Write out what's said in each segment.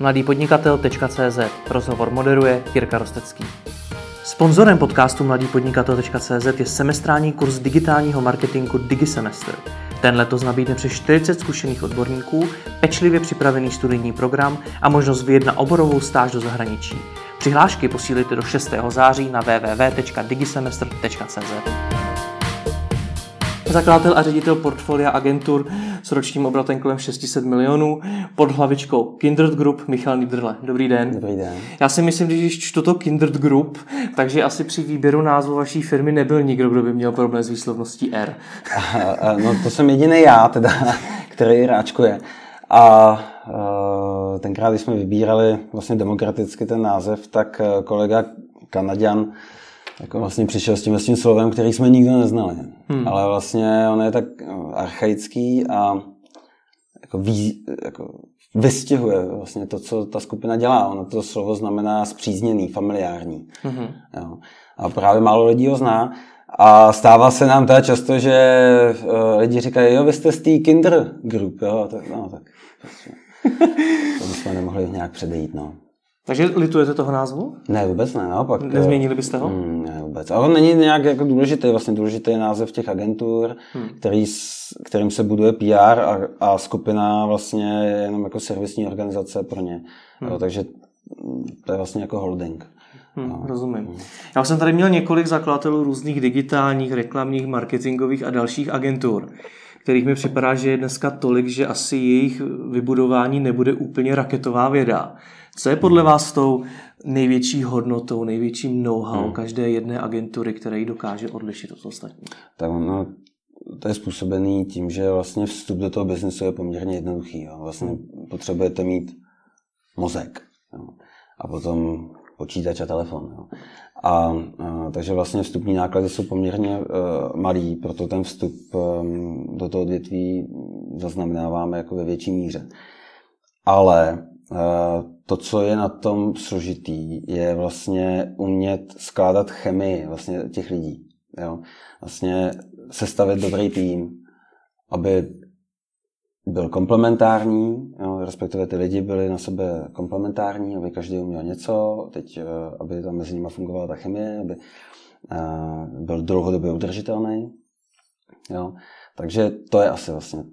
mladýpodnikatel.cz Rozhovor moderuje Jirka Rostecký. Sponzorem podcastu mladýpodnikatel.cz je semestrální kurz digitálního marketingu DigiSemester. Ten letos nabídne přes 40 zkušených odborníků, pečlivě připravený studijní program a možnost vyjet na oborovou stáž do zahraničí. Přihlášky posílíte do 6. září na www.digisemester.cz. Zakladatel a ředitel portfolia agentur s ročním obratem kolem 600 milionů pod hlavičkou Kindred Group Michal Niederle. Dobrý den. Dobrý den. Já si myslím, že když čtu to Kindred Group, takže asi při výběru názvu vaší firmy nebyl nikdo, kdo by měl problém s výslovností R. No to jsem jediný já, teda, který ráčkuje. A uh, tenkrát, když jsme vybírali vlastně demokraticky ten název, tak e, kolega Kanaděn jako vlastně přišel s tím, s tím slovem, který jsme nikdo neznali. Hmm. Ale vlastně on je tak archaický a jako, ví, jako vystihuje vlastně to, co ta skupina dělá. Ono to slovo znamená zpřízněný, familiární. Hmm. Jo. A právě málo lidí ho zná. A stává se nám teda často, že uh, lidi říkají, jo, vy jste z té Kinder Group, jo, tak, no, tak to bychom nemohli nějak předejít, no. Takže litujete toho názvu? Ne, vůbec ne, naopak. Nezměnili byste ho? Mm, ne, vůbec. Ale on není nějak jako důležitý, vlastně důležitý je název těch agentur, hmm. který, kterým se buduje PR a, a skupina vlastně je jenom jako servisní organizace pro ně. Hmm. Jo, takže to je vlastně jako holding. Hmm, no. Rozumím. Hmm. Já jsem tady měl několik zakladatelů různých digitálních, reklamních, marketingových a dalších agentur, kterých mi připadá, že je dneska tolik, že asi jejich vybudování nebude úplně raketová věda. Co je podle vás tou největší hodnotou, největším know-how hmm. každé jedné agentury, které ji dokáže odlišit od ostatních? Tak no, to je způsobený tím, že vlastně vstup do toho biznesu je poměrně jednoduchý. Jo. Vlastně hmm. potřebujete mít mozek jo. a potom počítač a telefon. Jo. A, a takže vlastně vstupní náklady jsou poměrně uh, malý, proto ten vstup um, do toho odvětví zaznamenáváme jako ve větší míře. Ale uh, to, co je na tom složitý, je vlastně umět skládat chemii vlastně těch lidí. Jo? Vlastně sestavit dobrý tým, aby byl komplementární, jo? respektive ty lidi byli na sebe komplementární, aby každý uměl něco, teď, eh, aby tam mezi nimi fungovala ta chemie, aby eh, byl dlouhodobě udržitelný. Jo? Takže to je asi vlastně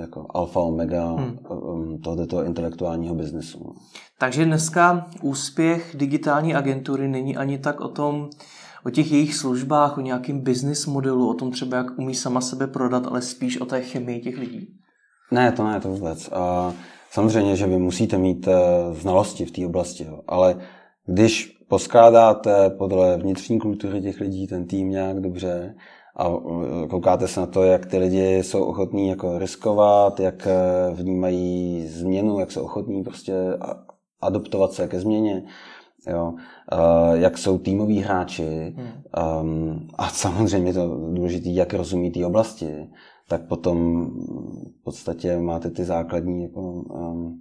jako alfa omega hmm. Um, tohoto intelektuálního biznesu. Takže dneska úspěch digitální agentury není ani tak o tom, o těch jejich službách, o nějakém business modelu, o tom třeba, jak umí sama sebe prodat, ale spíš o té chemii těch lidí. Ne, to ne, to vůbec. A samozřejmě, že vy musíte mít eh, znalosti v té oblasti, ale když poskládáte podle vnitřní kultury těch lidí ten tým nějak dobře, a e, koukáte se na to, jak ty lidi jsou ochotní jako riskovat, jak e, vnímají změnu, jak jsou ochotní prostě adoptovat se ke změně, jo, jak jsou týmoví hráči hmm. um, a samozřejmě to důležité, jak rozumí té oblasti, tak potom v podstatě máte ty základní jako, um,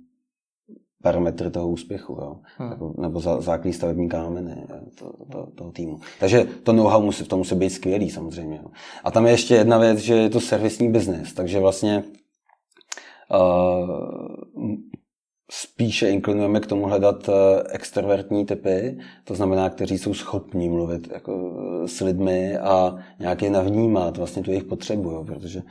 parametry toho úspěchu, jo? Hmm. Jako, nebo za, základní stavební kámeny to, to, toho týmu. Takže to know-how musí, to musí být skvělý samozřejmě. Jo? A tam je ještě jedna věc, že je to servisní biznis, takže vlastně uh, spíše inklinujeme k tomu hledat uh, extrovertní typy, to znamená, kteří jsou schopní mluvit jako, s lidmi a nějak je navnímat vlastně tu jejich potřebu, jo? protože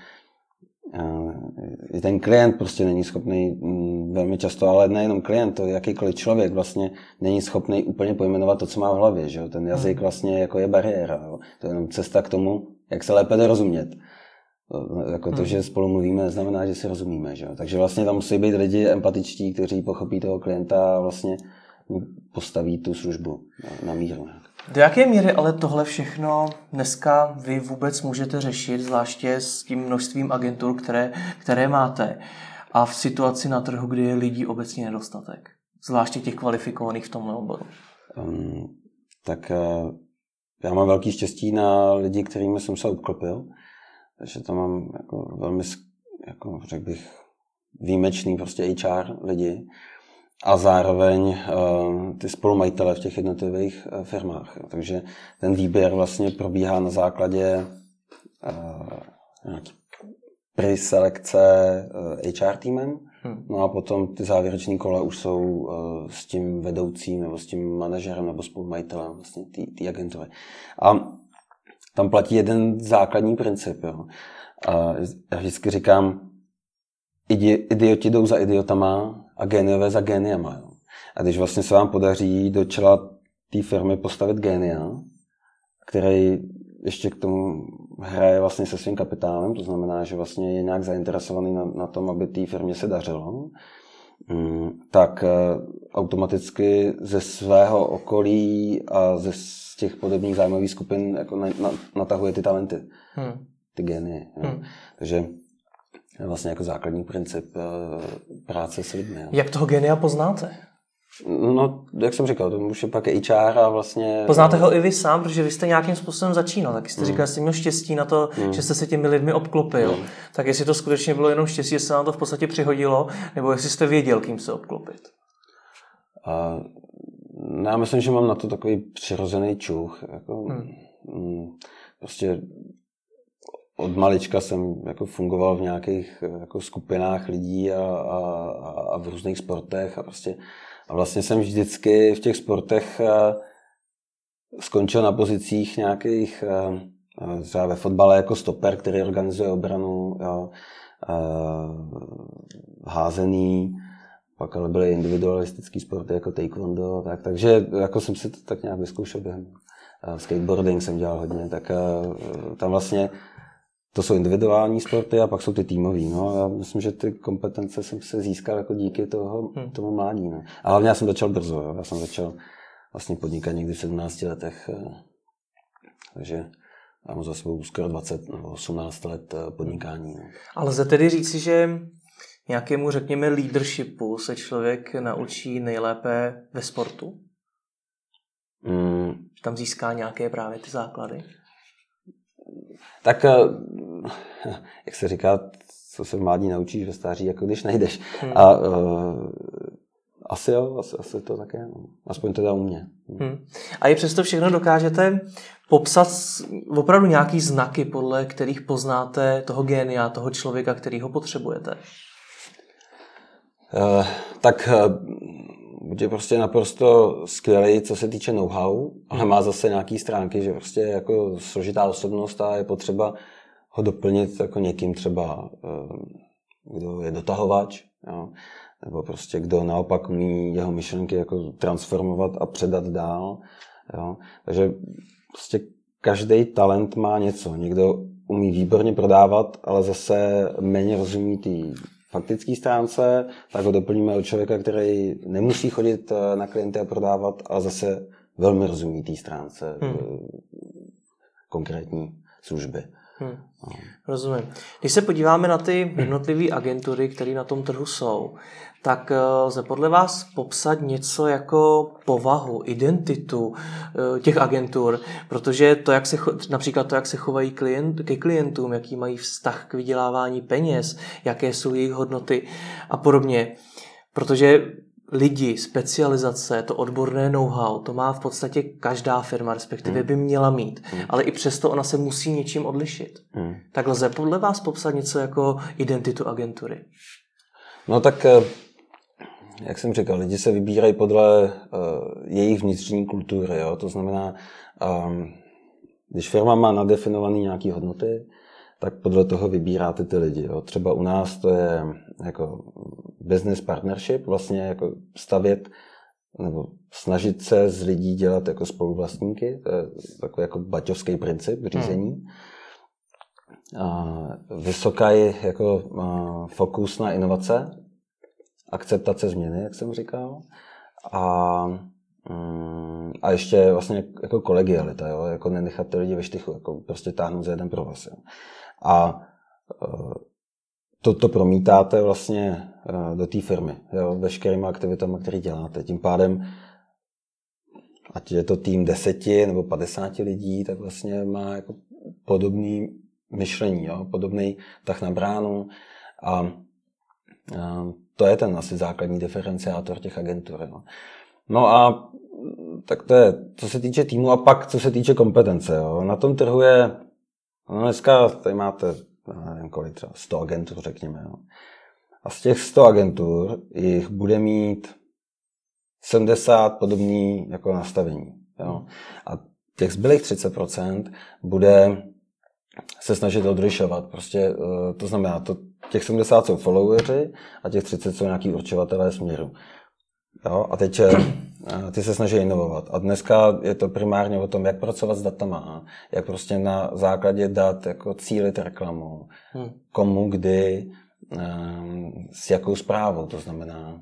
ten klient prostě není schopný mm, velmi často, ale nejenom klient, to jakýkoliv člověk vlastně není schopný úplně pojmenovat to, co má v hlavě. Že? Ten jazyk hmm. vlastně jako je bariéra. Jo? To je jenom cesta k tomu, jak se lépe dorozumět. Jako to, hmm. že spolu mluvíme, neznamená, že si rozumíme. Že? Takže vlastně tam musí být lidi empatičtí, kteří pochopí toho klienta a vlastně postaví tu službu na, na míru. Do jaké míry ale tohle všechno dneska vy vůbec můžete řešit, zvláště s tím množstvím agentur, které, které máte a v situaci na trhu, kdy je lidí obecně nedostatek? Zvláště těch kvalifikovaných v tomhle oboru. Um, tak uh, já mám velký štěstí na lidi, kterými jsem se obklopil, takže tam mám jako velmi, jako řekl bych, výjimečný prostě HR lidi, a zároveň uh, ty spolumajitele v těch jednotlivých uh, firmách. Takže ten výběr vlastně probíhá na základě uh, nějaký preselekce HR týmem, Hmm. No a potom ty závěrečné kola už jsou s tím vedoucím nebo s tím manažerem nebo spolumajitelem vlastně té agentury. A tam platí jeden základní princip. Jo. A já vždycky říkám, idi, idioti jdou za idiotama a géniové za géniama. Jo. A když vlastně se vám podaří do čela té firmy postavit génia, který ještě k tomu hraje vlastně se svým kapitálem, to znamená, že vlastně je nějak zainteresovaný na, na tom, aby té firmě se dařilo, mm, tak eh, automaticky ze svého okolí a ze z těch podobných zájmových skupin jako na, na, natahuje ty talenty, hmm. ty geny. Hmm. Takže vlastně jako základní princip eh, práce s lidmi. Jak toho genia poznáte? No, jak jsem říkal, to už je pak HR a vlastně... Poznáte ho i vy sám, protože vy jste nějakým způsobem začínal, tak jste mm. říkal, že jste měl štěstí na to, mm. že jste se těmi lidmi obklopil. Mm. Tak jestli to skutečně bylo jenom štěstí, že se vám to v podstatě přihodilo, nebo jestli jste věděl, kým se obklopit? A, no, já myslím, že mám na to takový přirozený čuch. Jako, mm. Prostě od malička jsem jako fungoval v nějakých jako skupinách lidí a, a, a v různých sportech a prostě a vlastně jsem vždycky v těch sportech eh, skončil na pozicích nějakých, eh, eh, třeba ve fotbale jako stoper, který organizuje obranu, jo, házený, pak ale byly individualistický sporty jako taekwondo, tak, takže jako jsem si to tak nějak vyzkoušel během skateboarding jsem dělal hodně, tak tam vlastně to jsou individuální sporty a pak jsou ty týmový. No. Já myslím, že ty kompetence jsem se získal jako díky toho, hmm. tomu mládí. No. A hlavně já jsem začal brzo. Jo. Já jsem začal vlastně podnikat někdy v 17 letech. Eh, takže já mám za sebou skoro 20 nebo 18 let eh, podnikání. No. Ale lze tedy říci, že nějakému, řekněme, leadershipu se člověk naučí nejlépe ve sportu? Hmm. Tam získá nějaké právě ty základy? Tak, eh, jak se říká, co se v mládí naučíš ve stáří, jako když nejdeš. Hmm. A uh, asi jo, asi, asi to také, no. aspoň teda u mě. Hmm. A i přesto všechno dokážete popsat opravdu nějaký znaky, podle kterých poznáte toho génia, toho člověka, který ho potřebujete? Uh, tak uh, je prostě naprosto skvělý, co se týče know-how, ale má zase nějaký stránky, že prostě jako složitá osobnost a je potřeba ho doplnit jako někým třeba, eh, kdo je dotahovač, jo, nebo prostě kdo naopak umí jeho myšlenky jako transformovat a předat dál. Jo. Takže prostě každý talent má něco. Někdo umí výborně prodávat, ale zase méně rozumí ty faktické stránce, tak ho doplníme od člověka, který nemusí chodit eh, na klienty a prodávat, a zase velmi rozumí té stránce hmm. Eh, konkrétní služby. Hmm. No. Rozumím. Když se podíváme na ty jednotlivé agentury, které na tom trhu jsou, tak eh, lze podle vás popsat něco jako povahu, identitu eh, těch agentur, protože to, jak se, například to, jak se chovají klient, ke klientům, jaký mají vztah k vydělávání peněz, jaké jsou jejich hodnoty a podobně. Protože lidi, specializace, to odborné know-how, to má v podstatě každá firma, respektive hmm. by měla mít. Hmm. Ale i přesto ona se musí něčím odlišit. Hmm. Tak lze podle vás popsat něco jako identitu agentury? No tak, eh, jak jsem říkal, lidi se vybírají podle uh, jejich vnitřní kultury. Jo? To znamená, um, když firma má nadefinované nějaké hodnoty, tak podle toho vybíráte ty lidi. Jo. Třeba u nás to je jako business partnership, vlastně jako stavět nebo snažit se z lidí dělat jako spoluvlastníky, to je takový jako baťovský princip řízení. Hmm. A vysoká je jako fokus na inovace, akceptace změny, jak jsem říkal. A, mm, a ještě vlastně jako kolegialita, jo? jako nenechat ty lidi ve štychu, jako prostě táhnout za jeden pro vás. Jo? A e, to, to promítáte vlastně e, do té firmy, jo, veškerými aktivitami, které děláte. Tím pádem, ať je to tým deseti nebo padesáti lidí, tak vlastně má jako podobný myšlení, jo, podobný tak na bránu. A, a to je ten asi základní diferenciátor těch agentur. Jo. No a tak to je, co se týče týmu a pak, co se týče kompetence. Jo. Na tom trhu je No dneska tady máte, nevím kolik, třeba 100 agentů, řekněme. Jo. A z těch 100 agentur jich bude mít 70 podobný jako nastavení. Jo? A těch zbylých 30% bude se snažit odlišovat. Prostě eh, to znamená, to, těch 70 jsou followeri a těch 30 jsou nějaký určovatelé směru. Jo? A teď eh, ty se snaží inovovat. A dneska je to primárně o tom, jak pracovat s datama, jak prostě na základě dat jako cílit reklamu, hmm. komu, kdy, ehm, s jakou zprávou. To znamená,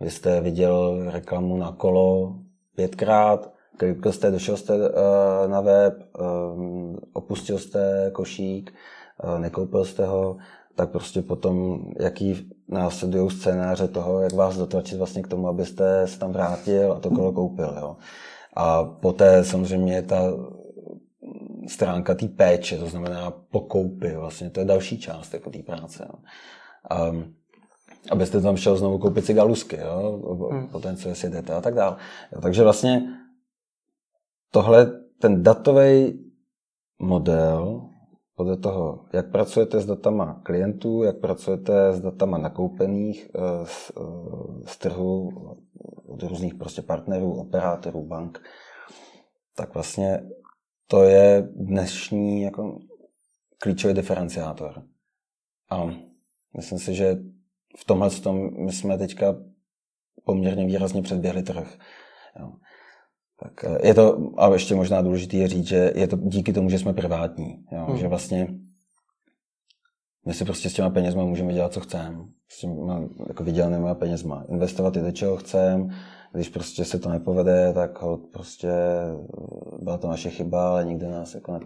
vy jste viděl reklamu na kolo pětkrát, klikl jste, došel jste eh, na web, opustil jste košík, eh, nekoupil jste ho, tak prostě potom, jaký následují scénáře toho, jak vás dotlačit vlastně k tomu, abyste se tam vrátil a to kolo koupil. Jo. A poté samozřejmě ta stránka té péče, to znamená pokoupy, vlastně to je další část jako té práce. Jo. A, abyste tam šel znovu koupit si galusky, jo, hmm. po ten, co je si jdete a tak dále. Jo, takže vlastně tohle, ten datový model podle toho, jak pracujete s datama klientů, jak pracujete s datama nakoupených eh, z, eh, z trhu od různých prostě partnerů, operátorů, bank, tak vlastně to je dnešní jako klíčový diferenciátor. A myslím si, že v tomhle tom my jsme teďka poměrně výrazně předběhli trh. Jo. Tak eh, je to, a ještě možná důležité je říct, že je to díky tomu, že jsme privátní. Jo? Hmm. Že vlastně my si prostě s těma penězma můžeme dělat, co chceme. S těma jako vydělanými penězma. Investovat i do čeho chceme. Když prostě se to nepovede, tak prostě eh, byla to naše chyba, ale nikde nás jako ne,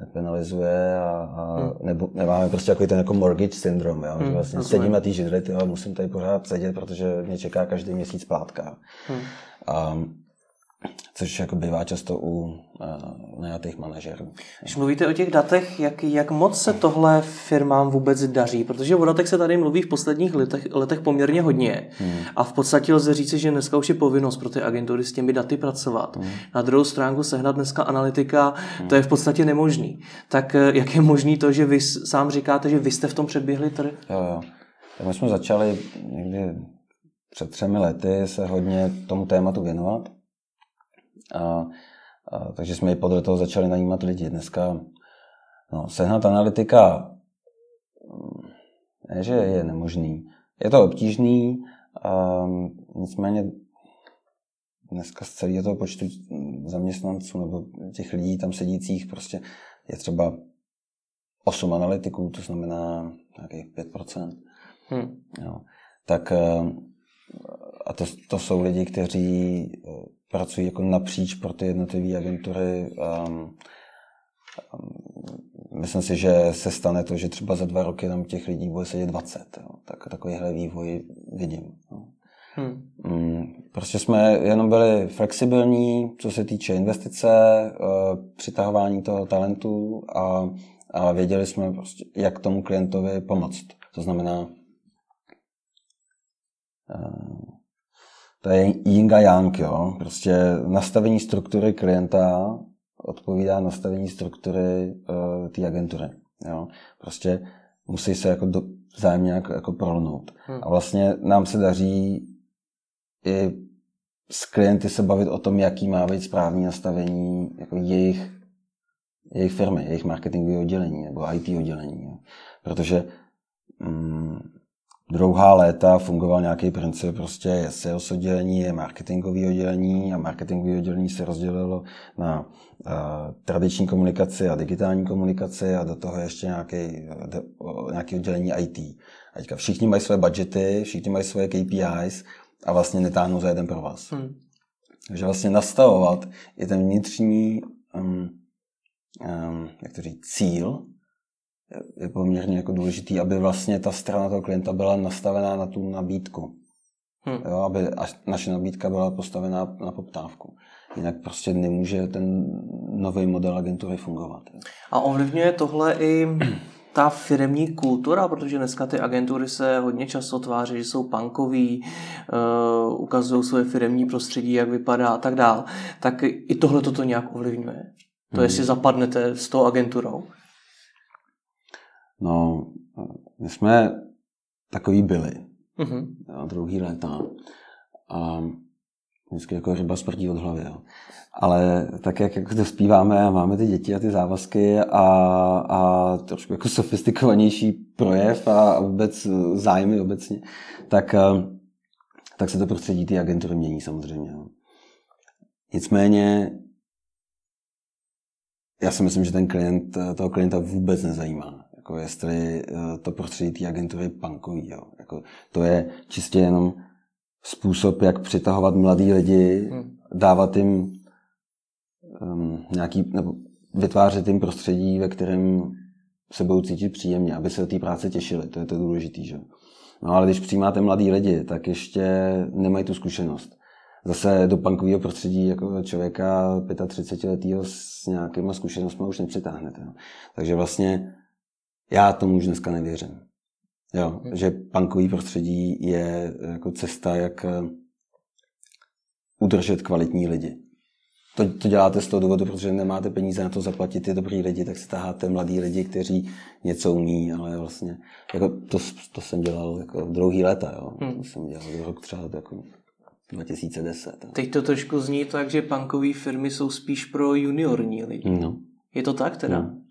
nepenalizuje a, a hmm. nebo, nemáme prostě jako ten jako mortgage syndrom, jo? Hmm, že vlastně sedím na té židli, musím tady pořád sedět, protože mě čeká každý měsíc plátka. Hmm. A což jako bývá často u uh, najatých manažerů. Když mluvíte o těch datech, jak, jak moc se tohle firmám vůbec daří? Protože o datech se tady mluví v posledních letech, letech poměrně hodně. Hmm. A v podstatě lze říct, že dneska už je povinnost pro ty agentury s těmi daty pracovat. Hmm. Na druhou stránku sehnat dneska analytika, hmm. to je v podstatě nemožný. Tak eh, jak je možný to, že vy sám říkáte, že vy jste v tom předběhli trh? Jo, jo. Tak my jsme začali někdy před třemi lety se hodně tomu tématu věnovat. A, a, takže jsme i podle toho začali najímat lidi. Dneska no, sehnat analytika ne, že je nemožný. Je to obtížný, a, nicméně dneska z celého toho počtu zaměstnanců nebo těch lidí tam sedících prostě je třeba 8 analytiků, to znamená nějakých 5%. Hmm. Jo. Tak a to, to jsou lidi, kteří pracují jako napříč pro ty jednotlivé agentury. Um, um, myslím si, že se stane to, že třeba za dva roky tam těch lidí bude sedět 20. Jo. Tak takovýhle vývoj vidím. Jo. Hmm. Um, prostě jsme jenom byli flexibilní, co se týče investice, uh, přitahování toho talentu a, a věděli jsme, prostě, jak tomu klientovi pomoct. To znamená, uh, to je yin a yang, jo. Prostě nastavení struktury klienta odpovídá nastavení struktury uh, té agentury. Jo. Prostě musí se jako do, vzájemně jako, jako prolnout. Hmm. A vlastně nám se daří i s klienty se bavit o tom, jaký má být správný nastavení jako jejich, jejich firmy, jejich marketingové oddělení nebo IT oddělení. Jo. Protože mm, dlouhá léta fungoval nějaký princip, prostě je sales oddělení, je marketingové oddělení a marketingové oddělení se rozdělilo na uh, tradiční komunikaci a digitální komunikaci a do toho ještě nějaký, uh, nějaký oddělení IT. A teďka všichni mají své budgety, všichni mají svoje KPIs a vlastně netáhnou za jeden pro vás. Hmm. Takže vlastně nastavovat i ten vnitřní um, um, jak to říct, cíl je poměrně jako důležitý, aby vlastně ta strana toho klienta byla nastavená na tu nabídku. Hmm. Jo, aby naše nabídka byla postavená na poptávku. Jinak prostě nemůže ten nový model agentury fungovat. A ovlivňuje tohle i ta firmní kultura, protože dneska ty agentury se hodně často tváří, že jsou punkoví, uh, ukazují své firmní prostředí, jak vypadá a tak dál. Tak i tohle toto nějak ovlivňuje. To, hmm. jestli zapadnete s tou agenturou. No, my jsme takový byli. Mm-hmm. Jo, dlouhý léta. A vždycky jako ryba smrtí od hlavy. Jo. Ale tak, jak jako to zpíváme a máme ty děti a ty závazky a, a trošku jako sofistikovanější projev a vůbec zájmy obecně, tak, tak se to prostředí ty agentury mění samozřejmě. Jo. Nicméně já si myslím, že ten klient, toho klienta vůbec nezajímá. Jako jestli eh, to prostředí té agentury punkový. Jo. Jako to je čistě jenom způsob, jak přitahovat mladý lidi, hmm. dávat jim um, nějaký, nebo vytvářet jim prostředí, ve kterém se budou cítit příjemně, aby se do té práce těšili. To je to důležité. Že? No ale když přijímáte mladý lidi, tak ještě nemají tu zkušenost zase do punkového prostředí jako člověka 35 letého s nějakýma zkušenostmi už nepřitáhnete. Jo. Takže vlastně já tomu už dneska nevěřím. Jo, hmm. že punkový prostředí je jako cesta, jak eh, udržet kvalitní lidi. To, to děláte z toho důvodu, protože nemáte peníze na to zaplatit ty dobrý lidi, tak se taháte mladí lidi, kteří něco umí, ale vlastně jako to, to jsem dělal jako dlouhý léta, jo. Hmm. To jsem dělal rok třeba jako 2010. Teď to trošku zní tak, že bankové firmy jsou spíš pro juniorní lidi. No. Je to tak teda? No.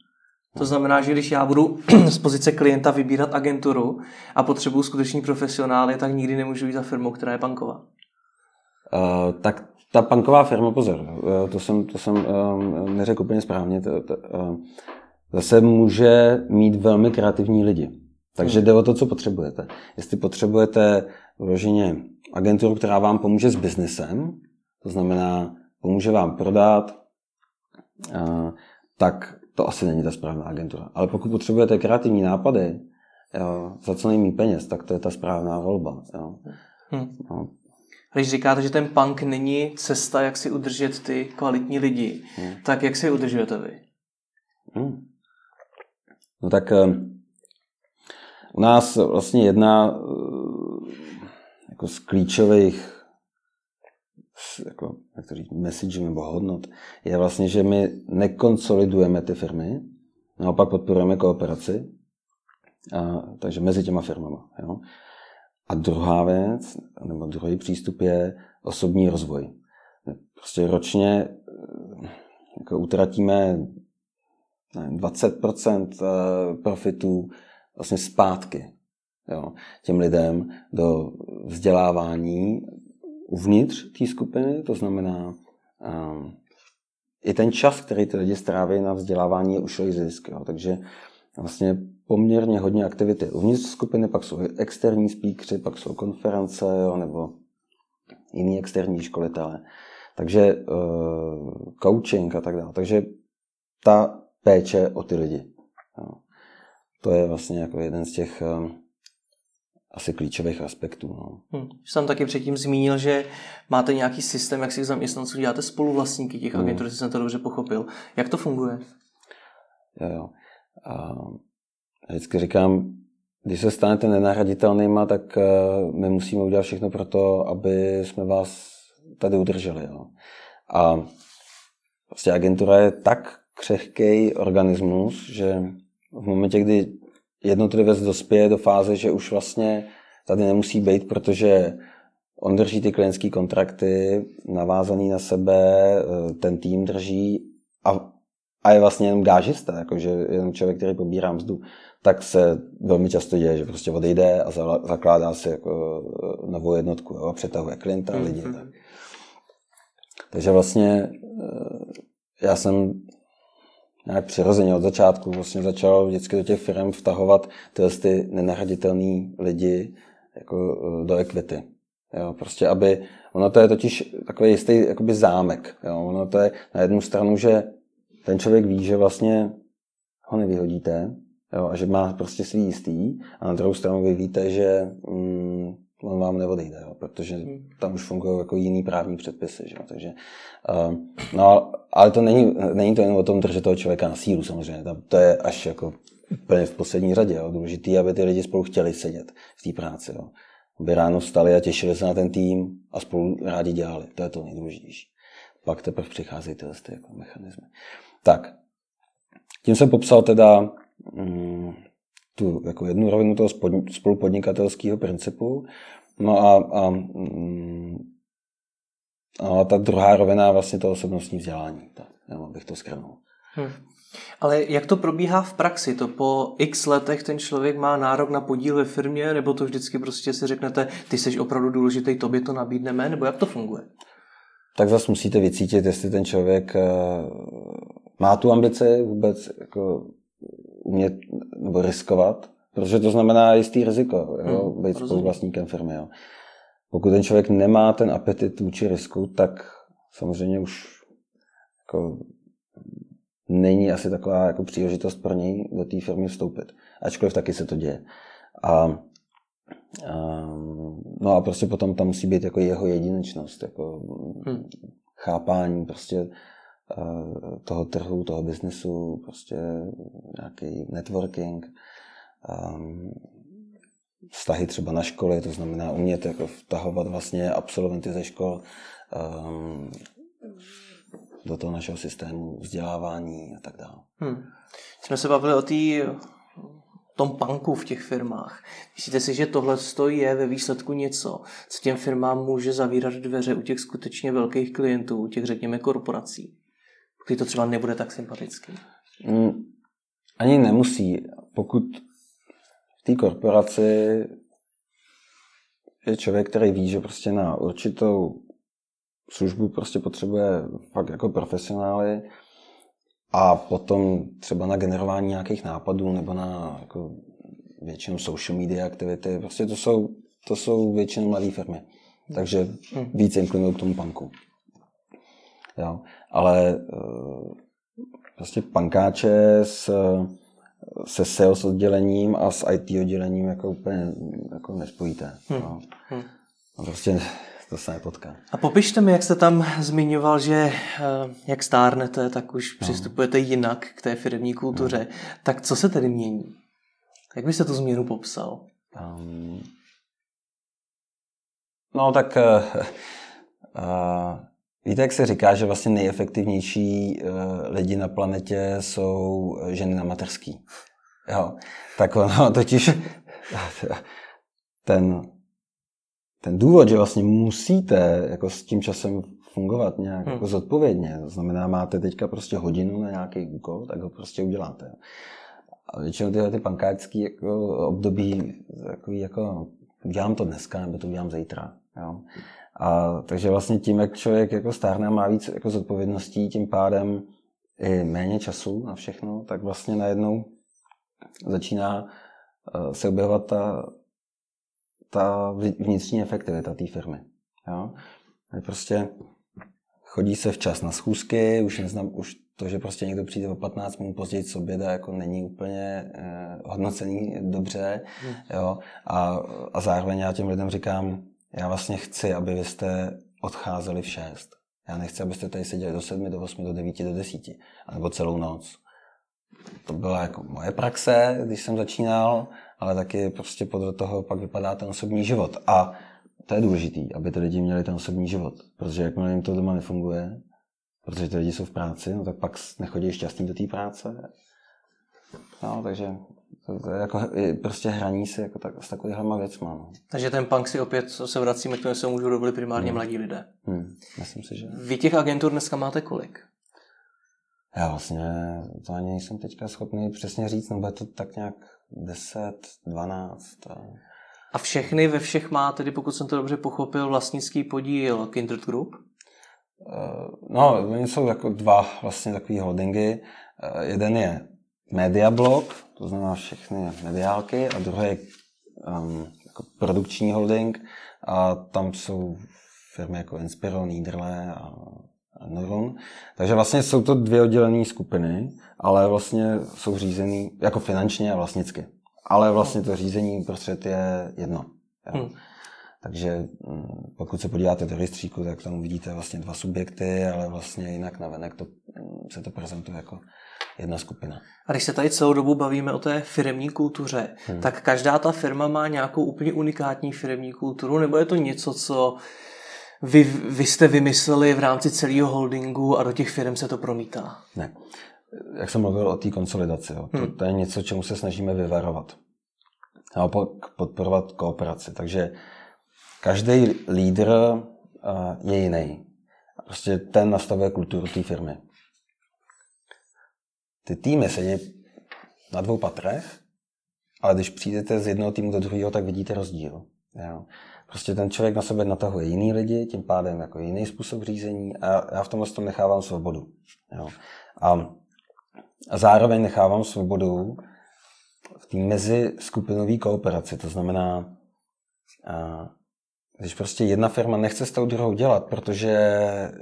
To znamená, že když já budu z pozice klienta vybírat agenturu a potřebuju skutečný profesionály, tak nikdy nemůžu jít za firmou, která je banková. Uh, tak ta banková firma, pozor, uh, to jsem, to jsem uh, neřekl úplně správně, to, to, uh, zase může mít velmi kreativní lidi. Takže hmm. jde o to, co potřebujete. Jestli potřebujete vloženě agenturu, která vám pomůže s biznesem, to znamená, pomůže vám prodat, tak to asi není ta správná agentura. Ale pokud potřebujete kreativní nápady, jo, za co nejmí peněz, tak to je ta správná volba. Jo. Hmm. No. Když říkáte, že ten punk není cesta, jak si udržet ty kvalitní lidi, hmm. tak jak si udržujete vy? Hmm. No tak u nás vlastně jedna jako z klíčových jako, jak to říct, message nebo hodnot, je vlastně, že my nekonsolidujeme ty firmy, naopak podporujeme kooperaci, a, takže mezi těma firmama. Jo? A druhá věc, nebo druhý přístup je osobní rozvoj. Prostě ročně jako utratíme 20% eh, profitů vlastně zpátky jo, těm lidem do vzdělávání uvnitř té skupiny, to znamená um, i ten čas, který ty lidi stráví na vzdělávání, je ušlý zisk. Jo. Takže vlastně poměrně hodně aktivity uvnitř skupiny, pak jsou externí speakeři, pak jsou konference jo, nebo jiný externí školitele. Takže uh, coaching a tak dále. Takže ta péče o ty lidi. Jo. To je vlastně jako jeden z těch um, asi klíčových aspektů. No. Hmm. Jsem taky předtím zmínil, že máte nějaký systém, jak si zaměstnanců děláte spoluvlastníky těch hmm. agentur, jestli jsem to dobře pochopil. Jak to funguje? Jo, jo. A vždycky říkám, když se stanete nenahraditelnýma, tak uh, my musíme udělat všechno pro to, aby jsme vás tady udrželi. Jo. A vlastně agentura je tak křehký organismus, že v momentě, kdy jednotlivec dospěje do fáze, že už vlastně tady nemusí být, protože on drží ty klientské kontrakty, navázaný na sebe, eh, ten tým drží a, a je vlastně jenom gážista, jakože jenom člověk, který pobírá mzdu, tak se velmi často děje, že prostě odejde a zakládá si jako eh, novou jednotku jo, a přetahuje klienta a lidi. Mm-hmm. Tak. Takže vlastně eh, já jsem nějak přirozeně od začátku vlastně začal vždycky do těch firm vtahovat tyhle ty nenahraditelné lidi jako eh, do equity. Jo, prostě aby, ono to je totiž takový jistý jakoby zámek. Jo, ono to je na jednu stranu, že ten člověk ví, že vlastně ho nevyhodíte jo, a že má prostě svý jistý a na druhou stranu vy víte, že mm, on vám neodejde, jo, protože tam už fungují jako jiný právní předpisy. Že? Takže, uh, no, ale to není, není to jen o tom držet toho člověka na sílu samozřejmě. To je až jako úplně v poslední řadě. Jo. Důležitý, aby ty lidi spolu chtěli sedět v té práci. Jo. Aby ráno vstali a těšili se na ten tým a spolu rádi dělali. To je to nejdůležitější. Pak teprve přicházejí tyhle ty jako mechanizmy. Tak, tím jsem popsal teda mm, tu jako jednu rovinu toho spolupodnikatelského principu. No a, a, mm, a ta druhá rovina je vlastně to osobnostní vzdělání. Tak, abych to skrnul. Hmm. Ale jak to probíhá v praxi? To po x letech ten člověk má nárok na podíl ve firmě, nebo to vždycky prostě si řeknete, ty jsi opravdu důležitý, tobě to nabídneme, nebo jak to funguje? Tak zase musíte vycítit, jestli ten člověk eh, má tu ambici vůbec jako umět nebo riskovat, protože to znamená jistý riziko, jo, hmm, být spoluvlastníkem firmy. Jo. Pokud ten člověk nemá ten apetit vůči risku, tak samozřejmě už jako není asi taková jako příležitost pro něj do té firmy vstoupit. Ačkoliv taky se to děje. A, a, no a prostě potom tam musí být jako jeho jedinečnost, jako hmm. chápání prostě toho trhu, toho biznesu, prostě nějaký networking, um, vztahy třeba na školy, to znamená umět jako vtahovat vlastně absolventy ze škol um, do toho našeho systému vzdělávání a tak dále. Hmm. Jsme se bavili o tý, tom panku v těch firmách. Myslíte si, že tohle je ve výsledku něco, co těm firmám může zavírat dveře u těch skutečně velkých klientů, u těch, řekněme, korporací? Pokud to třeba nebude tak sympatický. Hmm, ani nemusí. Pokud v té korporaci je člověk, který ví, že prostě na určitou službu prostě potřebuje fakt jako profesionály a potom třeba na generování nějakých nápadů nebo na jako většinou social media aktivity, prostě to jsou, to jsou většinou mladé firmy. Takže hmm. víc inklinují k tomu punku. Jo. Ale eh, prostě pankáče s, se sales oddělením a s IT oddělením jako úplně jako nespojíte. Hmm. No. Hmm. A prostě to se nepotká. A popište mi, jak jste tam zmiňoval, že eh, jak stárnete, tak už no. přistupujete jinak k té firmní kultuře. No. Tak co se tedy mění? Jak byste tu změnu popsal? Um, no tak uh, uh, víte, jak se říká, že vlastně nejefektivnější uh, lidi na planetě jsou ženy na materský. Jo, tak ono totiž ten ten důvod, že vlastně musíte jako s tím časem fungovat nějak hmm. jako zodpovědně, to znamená, máte teďka prostě hodinu na nějaký úkol, tak ho prostě uděláte. A většinou tyhle ty pankáčské jako období, jako, jako udělám to dneska, nebo to udělám zítra. Jo. A, takže vlastně tím, jak člověk jako stárne má víc jako zodpovědností, tím pádem i méně času na všechno, tak vlastně najednou začíná eh, se objevovat ta ta vnitřní efektivita té firmy. Jo? Prostě chodí se včas na schůzky, už, neznám, už to, že prostě někdo přijde o 15 minut později co oběda, jako není úplně eh, hodnocený dobře. Hmm. Jo? A, a zároveň já těm lidem říkám, já vlastně chci, aby vy jste odcházeli v 6. Já nechci, abyste tady seděli do 7, do 8, do 9, do 10, anebo celou noc. To byla jako moje praxe, když jsem začínal ale taky prostě podle toho pak vypadá ten osobní život. A to je důležité, aby ty lidi měli ten osobní život, protože jakmile jim to doma nefunguje, protože ty lidi jsou v práci, no tak pak nechodí šťastný do té práce. No, takže jako prostě hraní se jako tak, s takovýhlema věcma. No. Takže ten punk si opět se vracíme k tomu, se můžou dovolit primárně hmm. mladí lidé. Hmm. Myslím si, že... Vy těch agentů dneska máte kolik? Já vlastně to ani nejsem teďka schopný přesně říct, nebo je to tak nějak 10, 12. A všechny ve všech má tedy, pokud jsem to dobře pochopil, vlastnický podíl Kindred Group? Eh, no, oni jsou jako dva vlastně takový holdingy. Eh, jeden je Mediablog, to znamená všechny mediálky, a druhý je um, jako produkční holding a tam jsou firmy jako Inspiro, Niederle a Neuron. Takže vlastně jsou to dvě oddělené skupiny, ale vlastně jsou řízený jako finančně a vlastnicky. Ale vlastně to řízení prostřed je jedno. Hmm. Takže mm, pokud se podíváte do rejstříku, tak tam uvidíte vlastně dva subjekty, ale vlastně jinak navenek to, mm, se to prezentuje jako jedna skupina. A když se tady celou dobu bavíme o té firmní kultuře, hmm. tak každá ta firma má nějakou úplně unikátní firmní kulturu, nebo je to něco, co vy, vy jste vymysleli v rámci celého holdingu a do těch firm se to promítá? Ne. Jak jsem mluvil o té konsolidaci, jo. To, hmm. to je něco, čemu se snažíme vyvarovat. naopak podporovat kooperaci. Takže každý lídr je jiný. Prostě ten nastavuje kulturu té firmy. Ty týmy sedí na dvou patrech, ale když přijdete z jednoho týmu do druhého, tak vidíte rozdíl. Jo. Prostě ten člověk na sebe natahuje jiný lidi, tím pádem jako jiný způsob řízení a já v tomhle tom nechávám svobodu. Jo. A, zároveň nechávám svobodu v té mezi skupinové kooperaci. To znamená, a, když prostě jedna firma nechce s tou druhou dělat, protože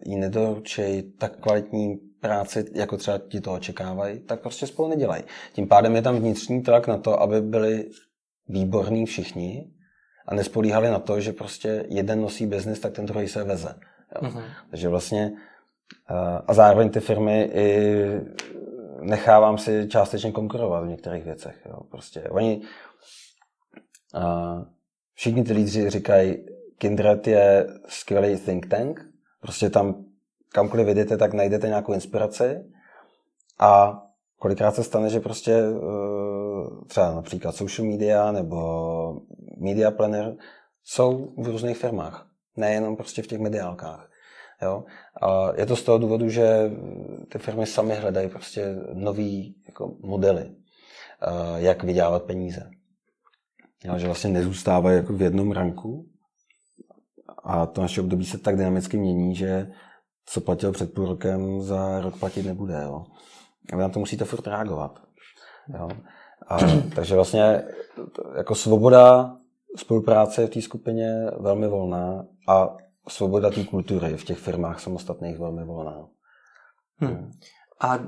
jí nedoručej tak kvalitní práci, jako třeba ti to očekávají, tak prostě spolu nedělají. Tím pádem je tam vnitřní tlak na to, aby byli výborní všichni a nespolíhali na to, že prostě jeden nosí biznis, tak ten druhý se veze. Jo. Mm-hmm. Takže vlastně a zároveň ty firmy i nechávám si částečně konkurovat v některých věcech. Jo. Prostě oni a všichni ty lídři říkají, Kindred je skvělý think tank, prostě tam kamkoliv vidíte, tak najdete nějakou inspiraci a kolikrát se stane, že prostě eh, třeba například social media nebo media planner jsou v různých firmách, nejenom prostě v těch mediálkách. Jo? A je to z toho důvodu, že ty firmy sami hledají prostě nový jako modely, eh, jak vydělávat peníze. Jo, že vlastně nezůstávají jako v jednom ranku a to naše období se tak dynamicky mění, že co platil před půl rokem, za rok platit nebude. Jo. A vy na to musíte furt reagovat. Jo. A, takže vlastně jako svoboda spolupráce v té skupině velmi volná a svoboda té kultury v těch firmách samostatných velmi volná. Hmm. A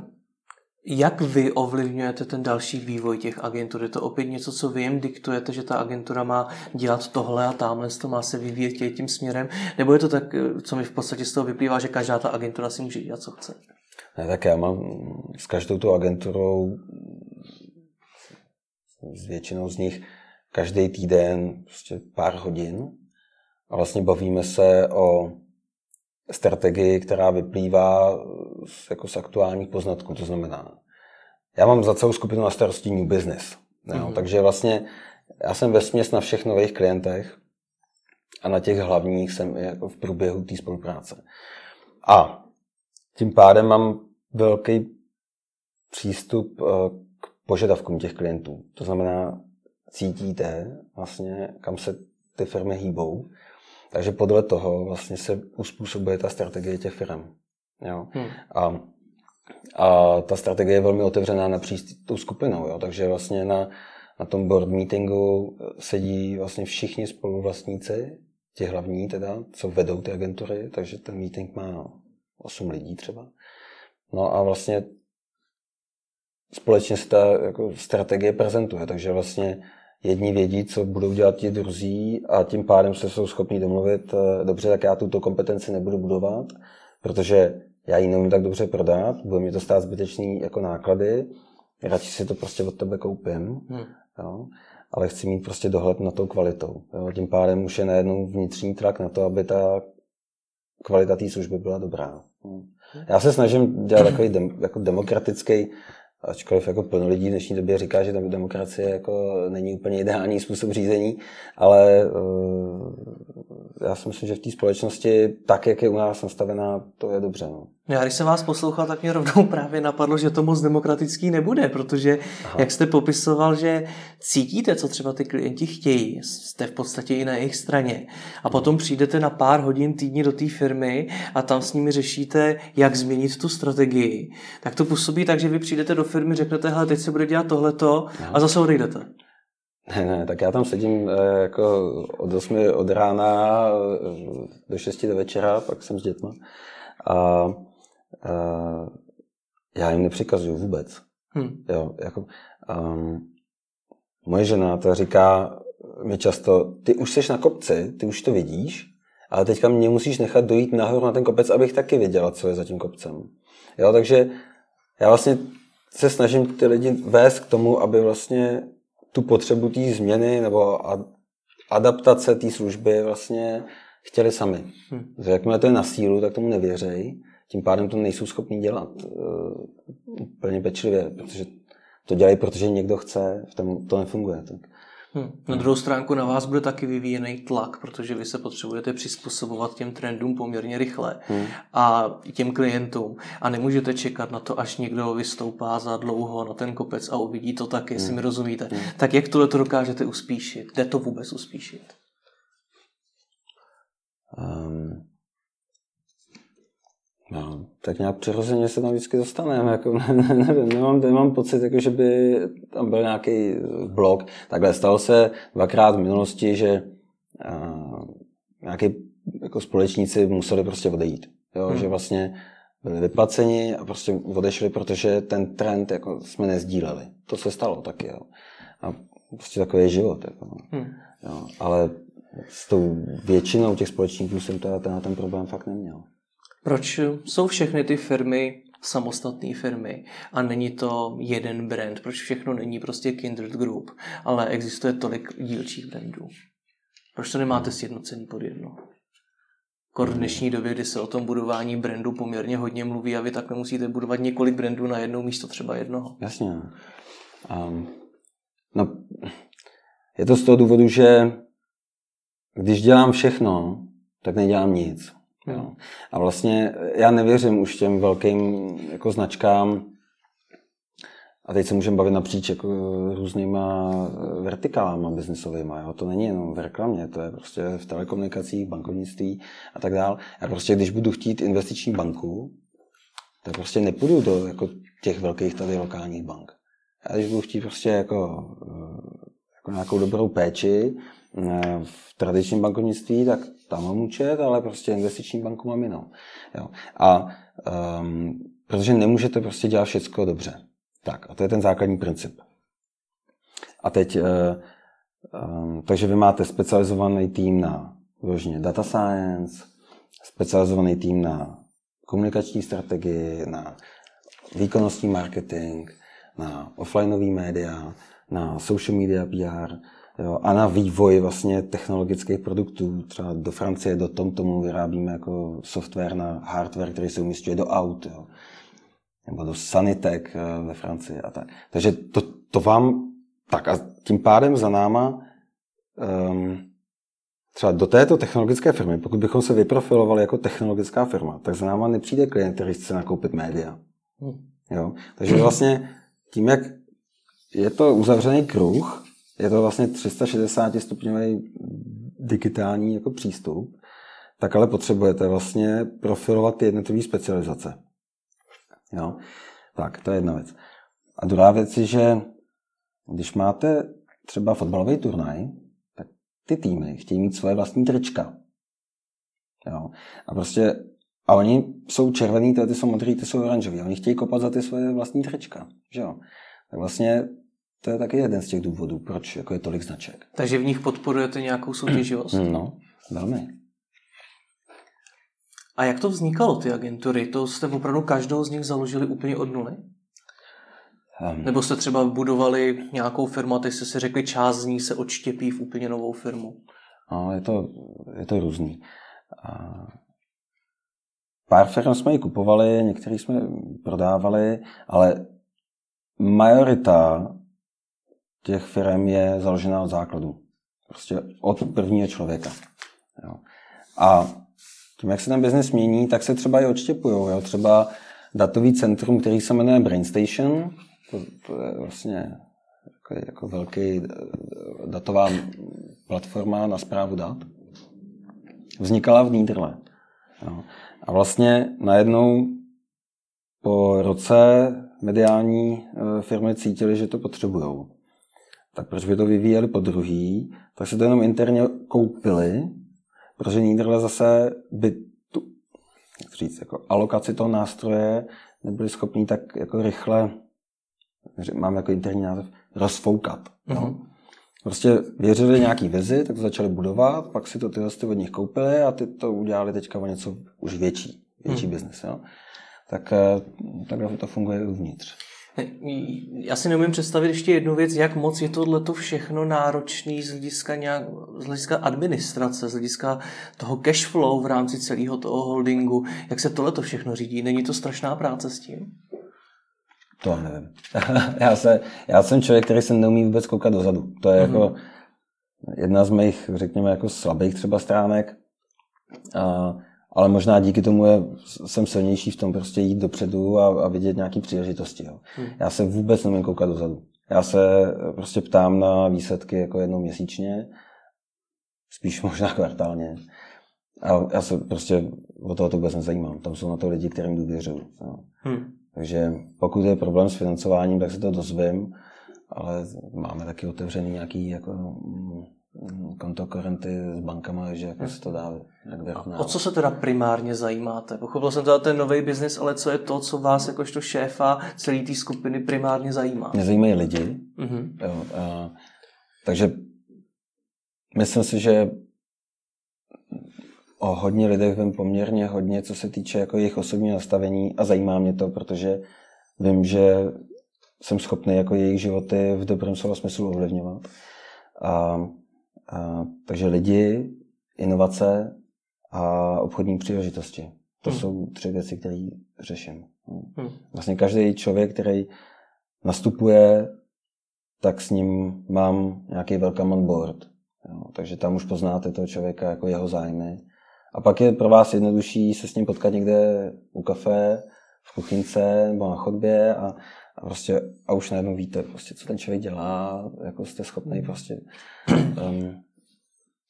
jak vy ovlivňujete ten další vývoj těch agentur? Je to opět něco, co vy jim diktujete, že ta agentura má dělat tohle a tamhle, to má se vyvíjet tím směrem? Nebo je to tak, co mi v podstatě z toho vyplývá, že každá ta agentura si může dělat, co chce? Ne, tak já mám s každou tou agenturou, s většinou z nich, každý týden prostě pár hodin a vlastně bavíme se o strategii, která vyplývá z, jako z aktuálních poznatků. To znamená, já mám za celou skupinu na starosti new business. Jo? Mm-hmm. Takže vlastně já jsem ve směs na všech nových klientech a na těch hlavních jsem jako v průběhu té spolupráce. A tím pádem mám velký přístup eh, k požadavkům těch klientů. To znamená, cítíte vlastně, kam se ty firmy hýbou takže podle toho vlastně se uspůsobuje ta strategie těch firm. Jo? Hmm. A, a ta strategie je velmi otevřená napříč tou skupinou. Jo? Takže vlastně na, na tom board meetingu sedí vlastně všichni spoluvlastníci, ti hlavní teda, co vedou ty agentury, takže ten meeting má 8 lidí třeba. No a vlastně společně se ta jako, strategie prezentuje, takže vlastně jedni vědí, co budou dělat ti druzí a tím pádem se jsou schopni domluvit, eh, dobře, tak já tuto kompetenci nebudu budovat, protože já ji nemůžu tak dobře prodat, bude mi to stát zbytečný jako náklady, radši si to prostě od tebe koupím, hmm. jo, ale chci mít prostě dohled na tou kvalitou. Jo. Tím pádem už je najednou vnitřní trak na to, aby ta kvalita té služby byla dobrá. Hmm. Já se snažím dělat takový dem, jako demokratický ačkoliv jako plno lidí v dnešní době říká, že demokracie jako není úplně ideální způsob řízení, ale uh, já si myslím, že v té společnosti, tak jak je u nás nastavená, to je dobře. No. Já když jsem vás poslouchal, tak mě rovnou právě napadlo, že to moc demokratický nebude, protože Aha. jak jste popisoval, že cítíte, co třeba ty klienti chtějí, jste v podstatě i na jejich straně a potom přijdete na pár hodin týdně do té firmy a tam s nimi řešíte, jak změnit tu strategii, tak to působí tak, že vy přijdete do firmy, řeknete, hele, teď se bude dělat tohleto a zase odejdete. Ne, ne, tak já tam sedím eh, jako od 8 od rána eh, do 6 do večera, pak jsem s dětma. A uh, já jim nepřikazuju vůbec. Hmm. Jo, jako, um, moje žena to říká mi často, ty už jsi na kopci, ty už to vidíš, ale teďka mě musíš nechat dojít nahoru na ten kopec, abych taky věděla, co je za tím kopcem. Jo, takže já vlastně se snažím ty lidi vést k tomu, aby vlastně tu potřebu té změny nebo adaptace té služby vlastně chtěli sami. Hmm. Jakmile to je na sílu, tak tomu nevěřejí tím pádem to nejsou schopni dělat uh, úplně pečlivě, protože to dělají, protože někdo chce, v tom to nefunguje. Tak. Hmm. Na druhou stránku na vás bude taky vyvíjený tlak, protože vy se potřebujete přizpůsobovat těm trendům poměrně rychle hmm. a těm klientům. A nemůžete čekat na to, až někdo vystoupá za dlouho na ten kopec a uvidí to tak, jestli hmm. mi rozumíte. Hmm. Tak jak tohle to dokážete uspíšit? Jde to vůbec uspíšit? Um, No, tak nějak přirozeně se tam vždycky dostaneme. Jako, ne, nevím, nemám, nemám pocit, jako, že by tam byl nějaký blok. Takhle stalo se dvakrát v minulosti, že uh, nějaký jako společníci museli prostě odejít. Jo? Hmm. Že vlastně byli vyplaceni a prostě odešli, protože ten trend jako jsme nezdíleli. To se stalo taky. Jo? A prostě takový je život. Jako, hmm. jo? Ale s tou většinou těch společníků jsem teda ten, ten problém fakt neměl. Proč jsou všechny ty firmy samostatné firmy a není to jeden brand? Proč všechno není prostě Kindred Group, ale existuje tolik dílčích brandů? Proč to nemáte sjednocený pod jedno? Kor v dnešní době, kdy se o tom budování brandu poměrně hodně mluví a vy tak nemusíte budovat několik brandů na jednou místo třeba jednoho. Jasně. Um, no, je to z toho důvodu, že když dělám všechno, tak nedělám nic. Jo. A vlastně já nevěřím už těm velkým jako značkám, a teď se můžeme bavit napříč jako různýma vertikálama biznisovými. Jo? To není jenom v reklamě, to je prostě v telekomunikacích, bankovnictví a tak dále. Já prostě, když budu chtít investiční banku, tak prostě nepůjdu do jako těch velkých tady lokálních bank. A když budu chtít prostě jako, jako nějakou dobrou péči eh, v tradičním bankovnictví, tak tam mám účet, ale prostě investiční banku mám jinou. Jo. A um, protože nemůžete prostě dělat všechno dobře. Tak, a to je ten základní princip. A teď, uh, um, takže vy máte specializovaný tým na vyloženě data science, specializovaný tým na komunikační strategii, na výkonnostní marketing, na offlineový média, na social media PR, Jo, a na vývoj vlastně technologických produktů. Třeba do Francie, do TomTomu vyrábíme jako software na hardware, který se umístuje do aut. Jo. Nebo do Sanitec eh, ve Francii a tak. Takže to, to vám tak a tím pádem za náma um, třeba do této technologické firmy, pokud bychom se vyprofilovali jako technologická firma, tak za náma nepřijde klient, který chce nakoupit média. Hmm. Jo? Takže vlastně tím, jak je to uzavřený kruh, je to vlastně 360 stupňový digitální jako přístup, tak ale potřebujete vlastně profilovat ty jednotlivé specializace. Jo? Tak, to je jedna věc. A druhá věc je, že když máte třeba fotbalový turnaj, tak ty týmy chtějí mít svoje vlastní trička. Jo? A prostě a oni jsou červený, ty jsou modrý, ty jsou oranžový. Oni chtějí kopat za ty svoje vlastní trička. Že jo? Tak vlastně to je taky jeden z těch důvodů, proč jako je tolik značek. Takže v nich podporujete nějakou soutěživost? No, velmi. A jak to vznikalo, ty agentury? To jste opravdu každou z nich založili úplně od nuly? Um, Nebo jste třeba budovali nějakou firmu a teď jste si řekli, část z ní se odštěpí v úplně novou firmu? No, je to, je to různý. A pár firm jsme ji kupovali, některý jsme prodávali, ale majorita těch firm je založená od základu. Prostě od prvního člověka. Jo. A tím, jak se ten biznis mění, tak se třeba i odštěpují. Třeba datový centrum, který se jmenuje BrainStation, to, to je vlastně jako, jako velký eh, datová platforma na zprávu dat, vznikala v Nídrle. Jo. A vlastně najednou po roce mediální eh, firmy cítili, že to potřebují tak proč by to vyvíjeli po druhý, tak se to jenom interně koupili, protože Niederle zase by tu, jak říct, jako alokaci toho nástroje nebyli schopni tak jako rychle, mám jako interní název, rozfoukat. Mm-hmm. No. Prostě věřili nějaký vizi, tak to začali budovat, pak si to ty hosty od nich koupili a ty to udělali teďka o něco už větší, větší mm. biznis. Jo? Tak eh, takhle to funguje uvnitř. Já si neumím představit ještě jednu věc, jak moc je tohle všechno náročný z hlediska, nějak, z hlediska administrace, z hlediska toho cash flow v rámci celého toho holdingu. Jak se tohle všechno řídí? Není to strašná práce s tím? To nevím. já, se, já jsem člověk, který se neumí vůbec koukat dozadu. To je mm-hmm. jako, jedna z mých, řekněme, jako slabých třeba stránek, a, ale možná díky tomu je, jsem silnější v tom prostě jít dopředu a, a vidět nějaké příležitosti. Jo. Hmm. Já se vůbec nemůžu koukat dozadu. Já se prostě ptám na výsledky jako jednou měsíčně, spíš možná kvartálně. A já se prostě o toho to vůbec nezajímám. Tam jsou na to lidi, kterým důvěřuju. Hmm. Takže pokud je problém s financováním, tak se to dozvím, ale máme taky otevřený nějaký jako mm, kontokorenty s bankama, že jako se to dá jak vyrovnávat. O co se teda primárně zajímáte? Pochopil jsem teda ten nový biznis, ale co je to, co vás jakožto šéfa celé té skupiny primárně zajímá? Mě zajímají lidi. Mm-hmm. Jo, a, takže myslím si, že o hodně lidech vím poměrně hodně, co se týče jako jejich osobního nastavení a zajímá mě to, protože vím, že jsem schopný jako jejich životy v dobrém slova smyslu ovlivňovat. A, a, takže lidi, inovace a obchodní příležitosti. To hmm. jsou tři věci, které řeším. Hmm. Vlastně každý člověk, který nastupuje, tak s ním mám nějaký welcome on board. Jo, takže tam už poznáte toho člověka jako jeho zájmy a pak je pro vás jednodušší se s ním potkat někde u kafe, v kuchynce nebo na chodbě a, a prostě a už najednou víte, prostě, co ten člověk dělá, jako jste schopný prostě um,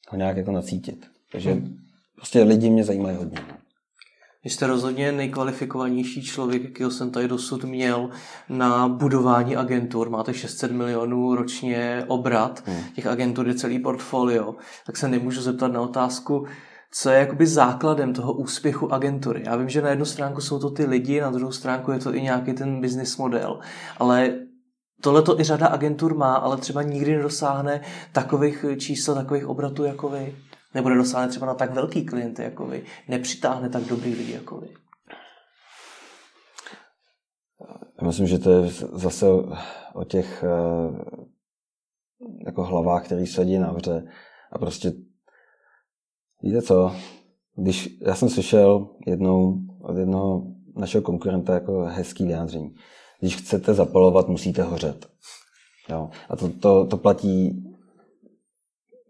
ho nějak jako nacítit. Takže hmm. prostě lidi mě zajímají hodně. Vy jste rozhodně nejkvalifikovanější člověk, jakýho jsem tady dosud měl na budování agentur. Máte 600 milionů ročně obrat, hmm. těch agentur je celý portfolio. Tak se nemůžu zeptat na otázku, co je jakoby základem toho úspěchu agentury. Já vím, že na jednu stránku jsou to ty lidi, na druhou stránku je to i nějaký ten business model, ale tohle to i řada agentur má, ale třeba nikdy nedosáhne takových čísel, takových obratů jako vy. Nebo nedosáhne třeba na tak velký klienty jako vy. Nepřitáhne tak dobrý lidi jako vy. Já myslím, že to je zase o těch eh, jako hlavách, který sedí navře a prostě Víte co, když já jsem slyšel jednou od jednoho našeho konkurenta jako hezký vyjádření. Když chcete zapalovat, musíte hořet. Jo. A to, to, to platí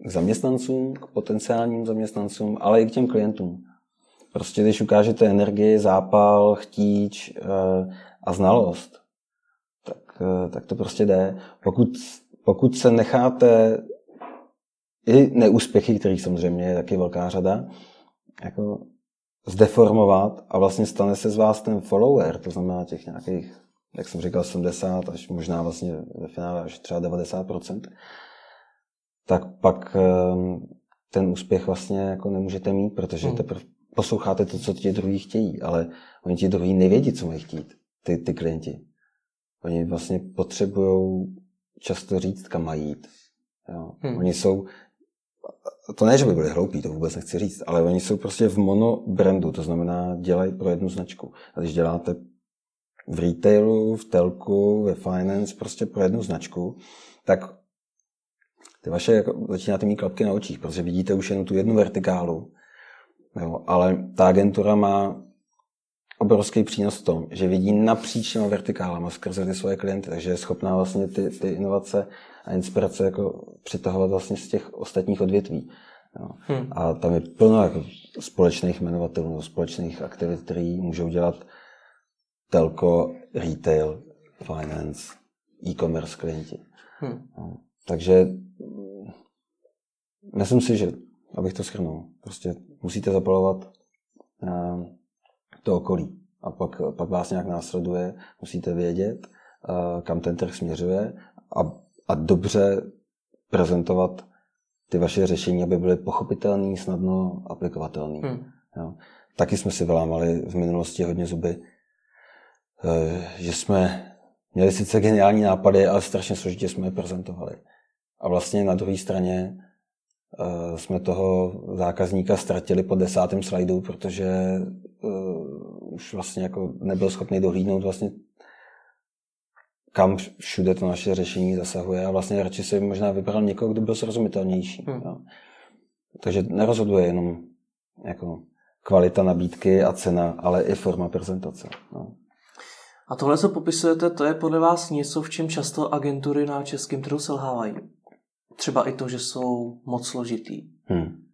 k zaměstnancům, k potenciálním zaměstnancům, ale i k těm klientům. Prostě když ukážete energii, zápal, chtíč eh, a znalost, tak, eh, tak to prostě jde. Pokud, pokud se necháte i neúspěchy, kterých samozřejmě je taky velká řada, jako zdeformovat a vlastně stane se z vás ten follower, to znamená těch nějakých, jak jsem říkal, 70 až možná vlastně ve finále až třeba 90%, tak pak ehm, ten úspěch vlastně jako nemůžete mít, protože hmm. teprve posloucháte to, co ti druhý chtějí, ale oni ti druhý nevědí, co mají chtít, ty, ty klienti. Oni vlastně potřebují často říct, kam mají jít. Jo. Hmm. Oni jsou to ne, že by byli hloupí, to vůbec nechci říct, ale oni jsou prostě v mono brandu, to znamená dělají pro jednu značku. A když děláte v retailu, v telku, ve finance, prostě pro jednu značku, tak ty vaše jako, začínáte mít klapky na očích, protože vidíte už jenom tu jednu vertikálu. Jo, ale ta agentura má obrovský přínos v tom, že vidí napříč těma vertikálama skrze ty svoje klienty, takže je schopná vlastně ty, ty inovace a inspirace jako přitahovat vlastně z těch ostatních odvětví. Jo. Hmm. A tam je plno jako společných jmenovatelů, společných aktivit, které můžou dělat telko, retail, finance, e-commerce klienti. Hmm. No. Takže myslím si, že, abych to shrnul, prostě musíte zapalovat uh, to okolí. A pak, pak vás nějak následuje, musíte vědět, uh, kam ten trh směřuje a a dobře prezentovat ty vaše řešení, aby byly pochopitelné, snadno aplikovatelné. Hmm. Jo. Taky jsme si vylámali v minulosti hodně zuby, eh, že jsme měli sice geniální nápady, ale strašně složitě jsme je prezentovali. A vlastně na druhé straně eh, jsme toho zákazníka ztratili po desátém slajdu, protože uh, už vlastně jako nebyl schopný dohlídnout vlastně kam všude to naše řešení zasahuje a vlastně radši si možná vybral někoho, kdo byl srozumitelnější. Hmm. Jo. Takže nerozhoduje jenom jako kvalita nabídky a cena, ale i forma prezentace. No. A tohle, co popisujete, to je podle vás něco, v čem často agentury na českém trhu selhávají? třeba i to, že jsou moc složitý. Hmm.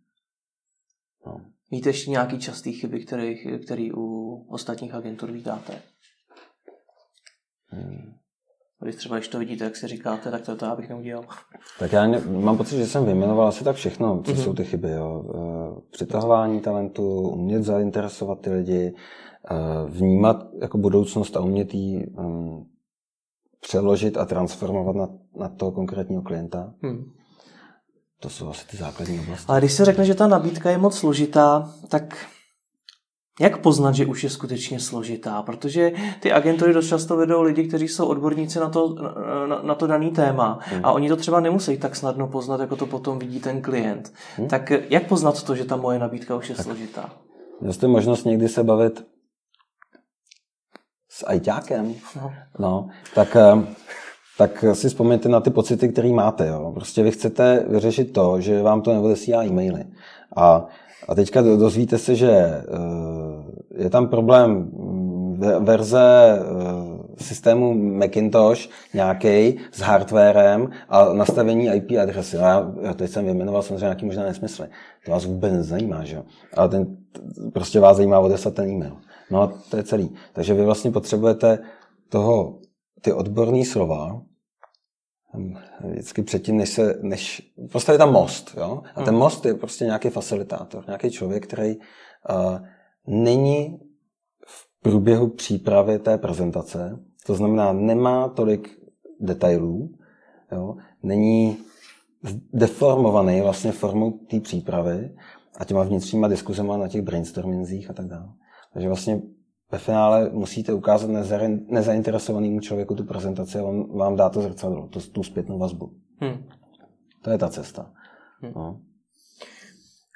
No. Víte ještě nějaký častý chyby, který, který u ostatních agentur vítáte? Hmm. Když třeba, když to vidíte, jak si říkáte, tak to, to já bych neudělal. Tak já ne, mám pocit, že jsem vyjmenoval asi tak všechno, co mm-hmm. jsou ty chyby. Jo. Eh, přitahování talentu, umět zainteresovat ty lidi, eh, vnímat jako budoucnost a umět ji um, přeložit a transformovat na, na toho konkrétního klienta. Hmm. To jsou asi ty základní oblasti. Ale když se řekne, že ta nabídka je moc složitá, tak jak poznat, že už je skutečně složitá? Protože ty agentury dost často vedou lidi, kteří jsou odborníci na to, na, na to daný téma hmm. a oni to třeba nemusí tak snadno poznat, jako to potom vidí ten klient. Hmm. Tak jak poznat to, že ta moje nabídka už je tak. složitá? Měl jste možnost někdy se bavit s ajťákem? No. no tak, eh, tak si vzpomeňte na ty pocity, které máte. Jo. Prostě vy chcete vyřešit to, že vám to neodesílá e-maily. A a teďka dozvíte se, že eh, je tam problém verze eh, systému Macintosh nějaký s hardwarem a nastavení IP adresy. Já, já teď jsem vyjmenoval samozřejmě nějaký možná nesmysly. To vás vůbec nezajímá, že jo? Ale ten, prostě vás zajímá odeslat ten e-mail. No a to je celý. Takže vy vlastně potřebujete toho, ty odborné slova, vždycky předtím, než se, než, prostě je tam most, jo? A ten hmm. most je prostě nějaký facilitátor, nějaký člověk, který uh, není v průběhu přípravy té prezentace, to znamená, nemá tolik detailů, jo? není deformovaný vlastně formou té přípravy a těma vnitřníma diskuzema na těch brainstormingzích a tak dále. Takže vlastně ve finále musíte ukázat nezainteresovanému člověku tu prezentaci a on vám dá to zrcadlo, to, tu zpětnou vazbu. Hmm. To je ta cesta. Hmm. No.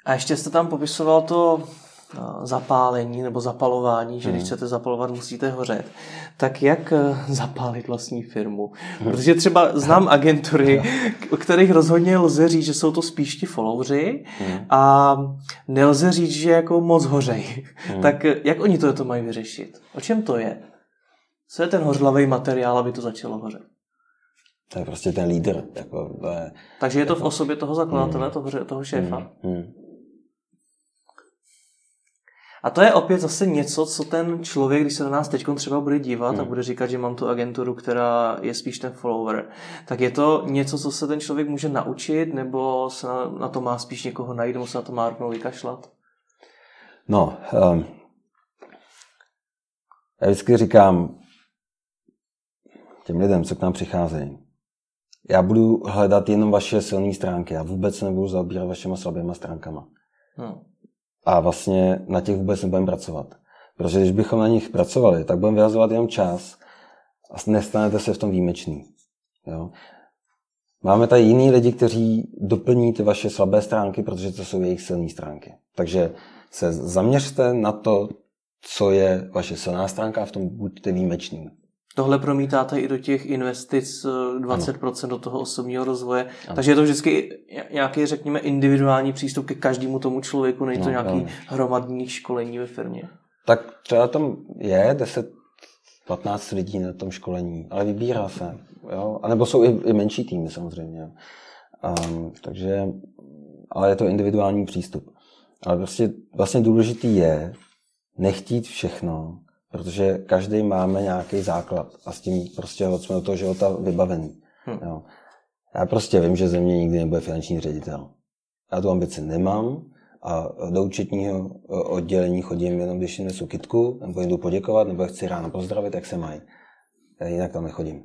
A ještě jste tam popisoval to zapálení nebo zapalování, že hmm. když chcete zapalovat, musíte hořet. Tak jak eh, zapálit vlastní firmu? Hmm. Protože třeba znám agentury, o kterých rozhodně lze říct, že jsou to spíš ti followři hmm. a nelze říct, že jako moc hořej. Hmm. Tak eh, jak oni to, to mají vyřešit? O čem to je? Co je ten hořlavý materiál, aby to začalo hořet? To je prostě ten lídr. Jako, Takže je to v jako- osobě toho zakladatele, hmm. toho, toho šéfa? Hmm. Hmm. A to je opět zase něco, co ten člověk, když se na nás teď třeba bude dívat hmm. a bude říkat, že mám tu agenturu, která je spíš ten follower, tak je to něco, co se ten člověk může naučit, nebo se na, na to má spíš někoho najít, nebo se na to má rovnou vykašlat? No, um, já vždycky říkám těm lidem, co k nám přicházejí, já budu hledat jenom vaše silné stránky, já vůbec nebudu zaobírat vašima slabýma stránkama. Hmm a vlastně na těch vůbec nebudeme pracovat. Protože když bychom na nich pracovali, tak budeme vyhazovat jenom čas a nestanete se v tom výjimečný. Jo? Máme tady jiný lidi, kteří doplní ty vaše slabé stránky, protože to jsou jejich silné stránky. Takže se zaměřte na to, co je vaše silná stránka a v tom buďte výjimečný. Tohle promítáte i do těch investic 20% ano. do toho osobního rozvoje. Ano. Takže je to vždycky nějaký, řekněme, individuální přístup ke každému tomu člověku, není to no, nějaký ano. hromadní školení ve firmě. Tak třeba tam je 10 15 lidí na tom školení, ale vybírá se. Jo? A nebo jsou i, i menší týmy samozřejmě. Um, takže, ale je to individuální přístup. Ale prostě vlastně důležitý je nechtít všechno, protože každý máme nějaký základ a s tím prostě jsme do toho života vybavený. Hmm. Jo. Já prostě vím, že ze mě nikdy nebude finanční ředitel. Já tu ambici nemám a do účetního oddělení chodím jenom, když jim nesu kitku, nebo jdu poděkovat, nebo chci ráno pozdravit, jak se mají. Já jinak tam nechodím.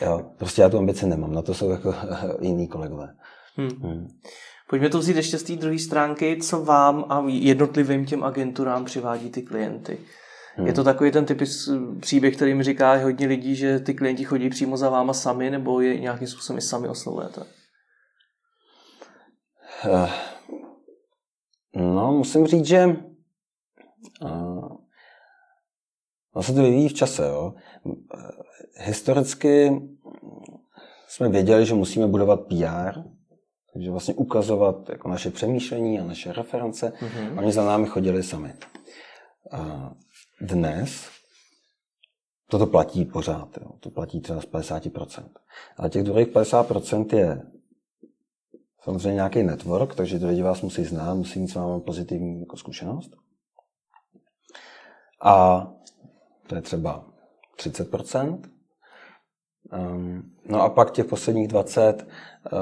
Jo. Prostě já tu ambici nemám, na to jsou jako jiní kolegové. Hmm. Hmm. Pojďme to vzít ještě z té druhé stránky, co vám a jednotlivým těm agenturám přivádí ty klienty. Hmm. Je to takový ten typ příběh, který mi říká hodně lidí, že ty klienti chodí přímo za váma sami, nebo je nějakým způsobem i sami oslovujete? Uh, no, musím říct, že uh, se to vyvíjí v čase. Jo. Historicky jsme věděli, že musíme budovat PR, takže vlastně ukazovat jako naše přemýšlení a naše reference. Mm-hmm. Oni za námi chodili sami. Dnes toto platí pořád, jo. to platí třeba z 50%. Ale těch druhých 50% je samozřejmě nějaký network, takže ty lidi vás musí znát, musí mít s vámi pozitivní jako zkušenost. A to je třeba 30%. Um, no a pak těch posledních 20 uh,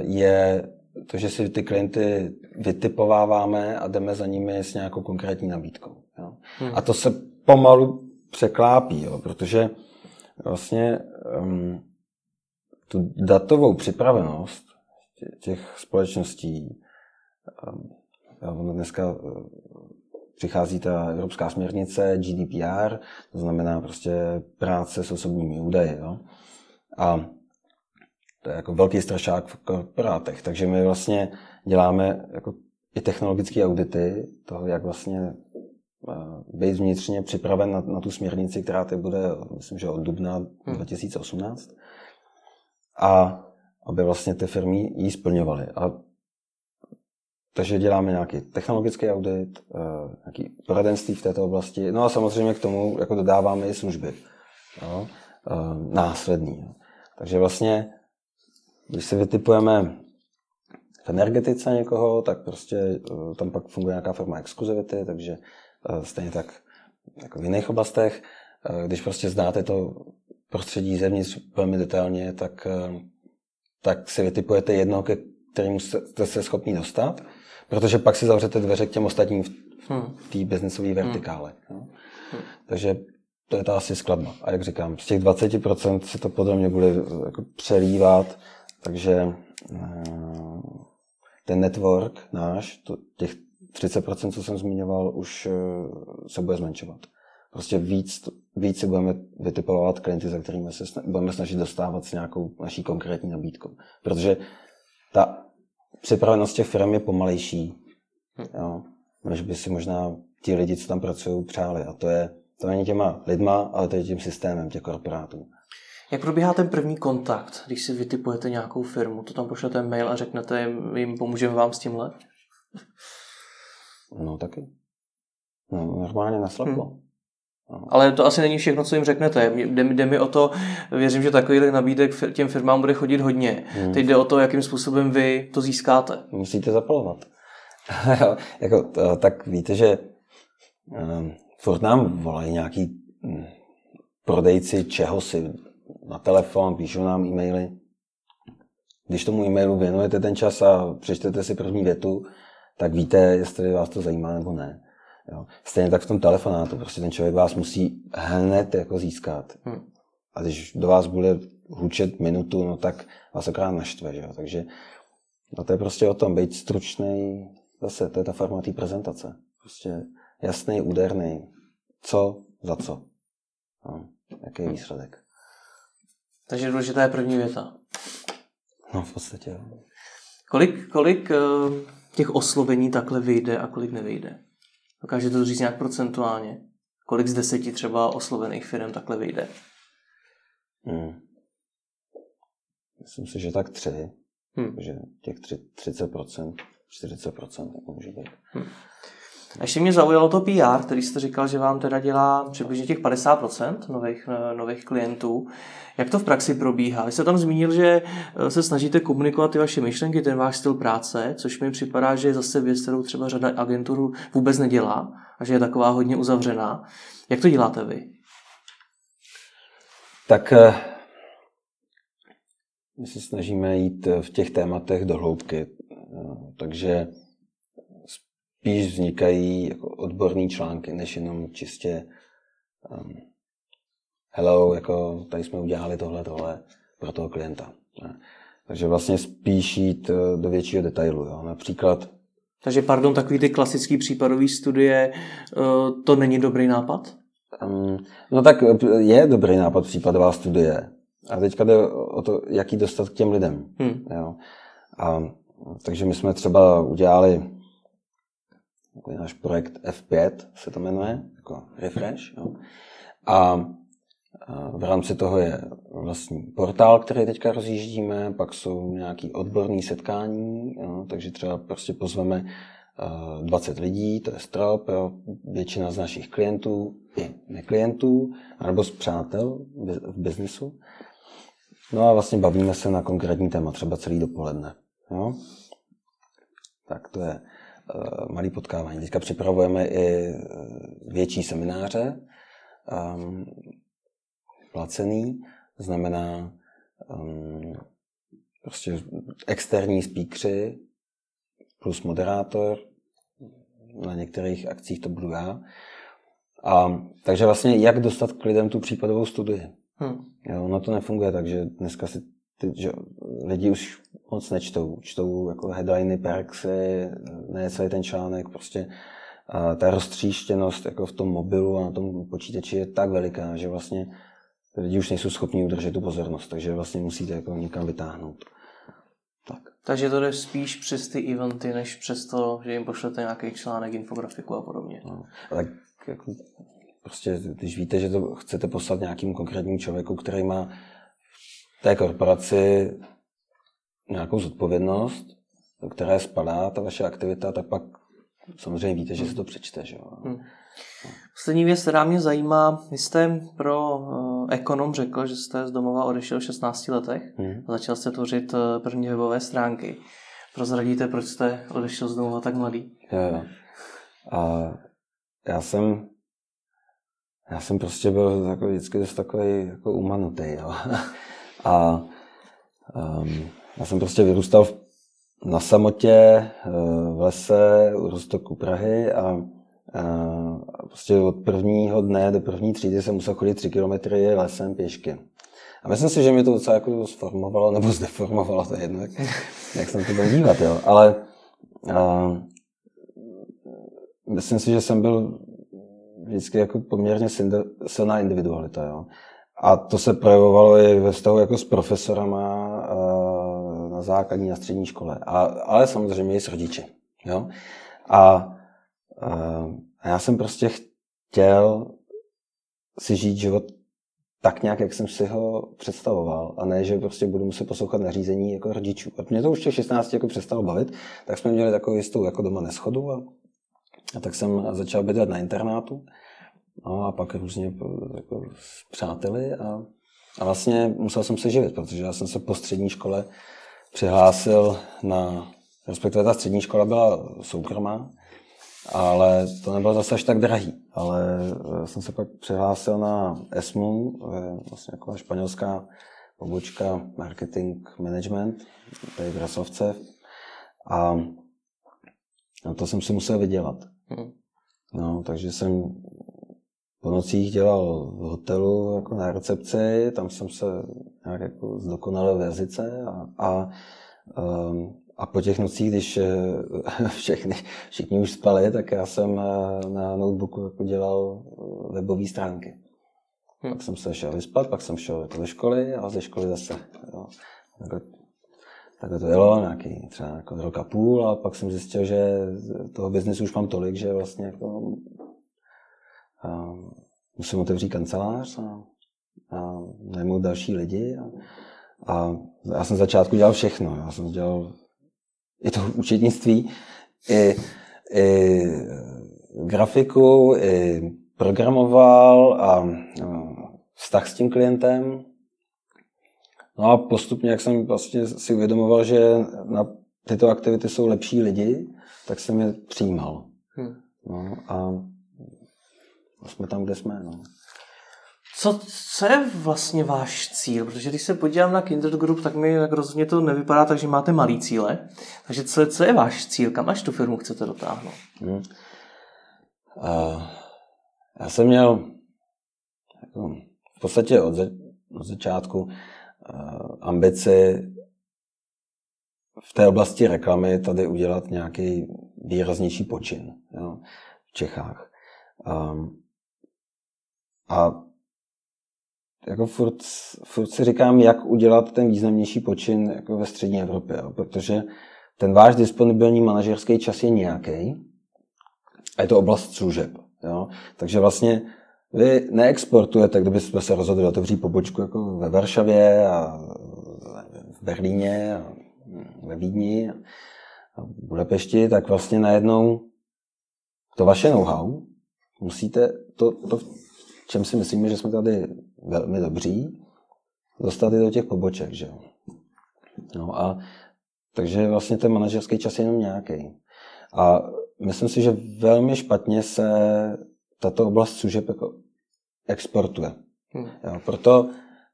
je to, že si ty klienty vytipováváme a jdeme za nimi s nějakou konkrétní nabídkou. Jo. Hmm. A to se pomalu překlápí, jo, protože vlastně um, tu datovou připravenost těch společností, um, dneska uh, přichází ta evropská směrnice GDPR, to znamená prostě práce s osobními údaji. Jo? A to je jako velký strašák v korporátech, takže my vlastně děláme jako i technologické audity toho, jak vlastně být vnitřně připraven na, na tu směrnici, která teď bude, myslím, že od dubna 2018. Hmm. A aby vlastně ty firmy ji splňovaly. A takže děláme nějaký technologický audit, eh, nějaký poradenství v této oblasti, no a samozřejmě k tomu jako dodáváme i služby. Jo, eh, následný. Jo. Takže vlastně, když si vytipujeme v energetice někoho, tak prostě eh, tam pak funguje nějaká forma exkluzivity, takže stejně tak jako v jiných oblastech. Když prostě znáte to prostředí zevnitř velmi detailně, tak, tak si vytipujete jedno, ke kterému jste se schopni dostat Protože pak si zavřete dveře k těm ostatním v hmm. té biznesové vertikále. Hmm. Hmm. Takže to je ta asi skladba. A jak říkám, z těch 20% se to podle mě bude jako přelívat, takže eh, ten network náš, to, těch 30%, co jsem zmiňoval, už eh, se bude zmenšovat. Prostě víc, víc si budeme vytipovat klienty, za kterými se budeme snažit dostávat s nějakou naší konkrétní nabídkou. Protože ta připravenost těch firm je pomalejší, hm. jo, než by si možná ti lidi, co tam pracují, přáli. A to je, to není těma lidma, ale to je tím systémem těch korporátů. Jak probíhá ten první kontakt, když si vytipujete nějakou firmu? To tam pošlete mail a řeknete jim, pomůžeme vám s tímhle? No taky. No, normálně nasleplo. Hmm. Ale to asi není všechno, co jim řeknete. Jde, jde mi o to, věřím, že takových nabídek těm firmám bude chodit hodně. Hmm. Teď jde o to, jakým způsobem vy to získáte. Musíte zapalovat. jako, to, tak víte, že um, furt nám volají nějaký um, prodejci čeho si na telefon, píšou nám e-maily. Když tomu e-mailu věnujete ten čas a přečtete si první větu, tak víte, jestli vás to zajímá nebo ne. Jo. Stejně tak v tom telefonátu, prostě ten člověk vás musí hned jako získat. Hmm. A když do vás bude hučet minutu, no tak vás akorát naštve, že jo. Takže no to je prostě o tom, být stručný, zase, to je ta forma té prezentace. Prostě jasný, úderný, co za co. No, jaký je výsledek. Takže důležitá je první věta. No v podstatě. Kolik, kolik uh, těch oslovení takhle vyjde a kolik nevyjde? Dokážete to říct nějak procentuálně? Kolik z deseti třeba oslovených firm takhle vyjde? Hmm. Myslím si, že tak tři. Hmm. Že těch tři, 30%, 40% může být. Hmm. A ještě mě zaujalo to PR, který jste říkal, že vám teda dělá přibližně těch 50% nových, eh, nových klientů. Jak to v praxi probíhá? Vy jste tam zmínil, že eh, se snažíte komunikovat ty vaše myšlenky, ten váš styl práce, což mi připadá, že je zase věc, kterou třeba řada agenturů vůbec nedělá a že je taková hodně uzavřená. Jak to děláte vy? Tak eh, my se snažíme jít v těch tématech do hloubky. Takže spíš vznikají jako odborné články, než jenom čistě um, hello, jako tady jsme udělali tohle, tohle pro toho klienta. Ne? Takže vlastně spíš jít eh, do většího detailu. Jo? Například takže, pardon, takový ty klasický případový studie, eh, to není dobrý nápad? Um, no tak eh, je dobrý nápad případová studie. A teďka jde o to, jaký dostat k těm lidem. Hmm. Jo? A, takže my jsme třeba udělali takový náš projekt F5 se to jmenuje, jako refresh. Jo. A v rámci toho je vlastní portál, který teďka rozjíždíme, pak jsou nějaké odborné setkání, jo, takže třeba prostě pozveme 20 lidí, to je strop, jo, většina z našich klientů i neklientů, nebo z přátel v biznesu. No a vlastně bavíme se na konkrétní téma, třeba celý dopoledne. Jo. Tak to je malý potkávání. Teďka připravujeme i větší semináře, um, placený, znamená um, prostě externí speakři plus moderátor, na některých akcích to budu já. A, takže vlastně jak dostat k lidem tu případovou studii. Hmm. Jo, ono to nefunguje tak, že dneska si ty, že lidi už moc nečtou. Čtou jako headliny, perksy, ne celý ten článek, prostě a ta roztříštěnost jako v tom mobilu a na tom počítači je tak veliká, že vlastně lidi už nejsou schopni udržet tu pozornost, takže vlastně musíte jako někam vytáhnout. Tak. Takže to jde spíš přes ty eventy, než přes to, že jim pošlete nějaký článek, infografiku a podobně. No, tak jako, prostě, když víte, že to chcete poslat nějakým konkrétním člověku, který má té korporaci nějakou zodpovědnost, do které spadá ta vaše aktivita, tak pak samozřejmě víte, že se to přečte. Že? Hmm. Poslední věc, která mě zajímá, vy jste pro uh, ekonom řekl, že jste z domova odešel v 16 letech hmm. a začal jste tvořit uh, první webové stránky. Prozradíte, proč jste odešel z domova tak mladý? Jo, jo. A já jsem já jsem prostě byl jako vždycky dost takový jako umanutý. Jo. A um, já jsem prostě vyrůstal v, na samotě eh, v lese u roztoku Prahy a, a prostě od prvního dne do první třídy jsem musel chodit tři kilometry lesem pěšky. A myslím si, že mě to docela jako sformovalo nebo zdeformovalo, to je jedno, jak, jak jsem to byl dívat, jo. Ale a, myslím si, že jsem byl vždycky jako poměrně silná individualita. Jo. A to se projevovalo i ve vztahu jako s profesorama na základní a střední škole. A, ale samozřejmě i s rodiči. Jo. A, a já jsem prostě chtěl si žít život tak nějak, jak jsem si ho představoval. A ne, že prostě budu muset poslouchat nařízení jako rodičů. A mě to už těch 16 jako přestalo bavit, tak jsme měli takovou jistou jako doma neschodu a, a tak jsem začal bydlet na internátu. No a pak různě jako s přáteli a, a vlastně musel jsem se živit, protože já jsem se po střední škole přihlásil na, respektive ta střední škola byla soukromá, ale to nebylo zase až tak drahý. Ale eh, jsem se pak přihlásil na ESMU, vlastně jako španělská pobočka marketing management, tady v Rasovce. A to jsem si musel vydělat. Hmm. No, takže jsem po nocích dělal v hotelu jako na recepci, tam jsem se nějak jako zdokonalil v jazyce a, a, ehm, a po těch nocích, když eh, všechny, všichni už spali, tak já jsem eh, na notebooku jako dělal eh, webové stránky. Hmm. Pak jsem se šel vyspat, pak jsem šel jako do školy a ze školy zase. Jo. Takhle, takhle to jelo, nějaký třeba jako rok a půl a pak jsem zjistil, že toho biznesu už mám tolik, že vlastně jako a musím otevřít kancelář a, a najmout další lidi. A, a já jsem začátku dělal všechno. Já jsem dělal i to účetnictví, i, i grafiku, i programoval a, a vztah s tím klientem. No a postupně, jak jsem vlastně si uvědomoval, že na tyto aktivity jsou lepší lidi, tak jsem je přijímal. Hmm. No a jsme tam, kde jsme. No. Co, co je vlastně váš cíl? Protože když se podívám na Kindred Group, tak mi tak rozhodně to nevypadá tak, že máte malý cíle. Takže co, co je váš cíl? Kam až tu firmu chcete dotáhnout? Hmm. Uh, já jsem měl jako, v podstatě od, ze, od začátku uh, ambici v té oblasti reklamy tady udělat nějaký výraznější počin jo, v Čechách. Um, a jako furt, furt si říkám, jak udělat ten významnější počin jako ve střední Evropě, jo? protože ten váš disponibilní manažerský čas je nějaký a je to oblast služeb. Jo? Takže vlastně vy neexportujete, kdybyste se rozhodli otevřít pobočku jako ve Varšavě a v Berlíně a ve Vídni a v Budapešti, tak vlastně najednou to vaše know-how musíte, to, to čem si myslíme, že jsme tady velmi dobří, dostat i do těch poboček. Že? No a Takže vlastně ten manažerský čas je jenom nějaký. A myslím si, že velmi špatně se tato oblast služeb jako exportuje. Hmm. Jo, proto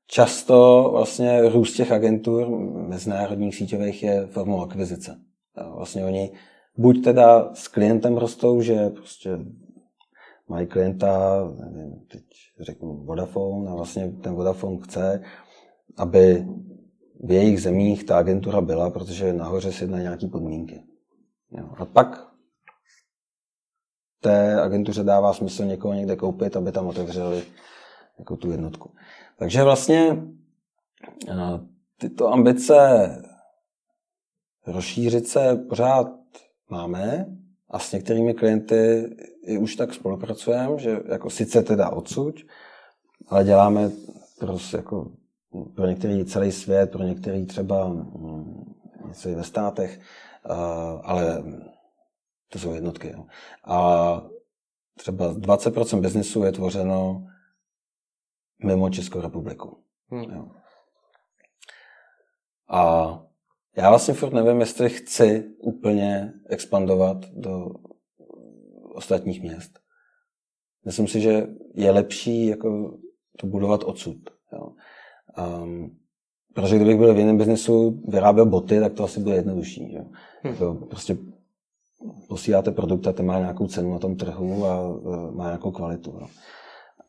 často vlastně růst těch agentur mezinárodních síťových je formou akvizice. Jo, vlastně oni buď teda s klientem rostou, že prostě mají klienta, nevím, teď řeknu Vodafone a vlastně ten Vodafone chce, aby v jejich zemích ta agentura byla, protože nahoře si na nějaké podmínky. Jo. A pak té agentuře dává smysl někoho někde koupit, aby tam otevřeli jako tu jednotku. Takže vlastně tyto ambice rozšířit se pořád máme a s některými klienty i už tak spolupracujeme, že jako sice teda odsud, ale děláme prostě jako pro některý celý svět, pro některý třeba mm, něco i ve státech, ale to jsou jednotky. Jo. A třeba 20% biznesu je tvořeno mimo Českou republiku. Hmm. Jo. A já vlastně furt nevím, jestli chci úplně expandovat do ostatních měst. Myslím si, že je lepší jako to budovat odsud. Jo. Um, protože kdybych byl v jiném biznesu, vyráběl boty, tak to asi bude jednodušší. Jo. Hmm. To prostě posíláte produkt a ten má nějakou cenu na tom trhu a má nějakou kvalitu. Jo.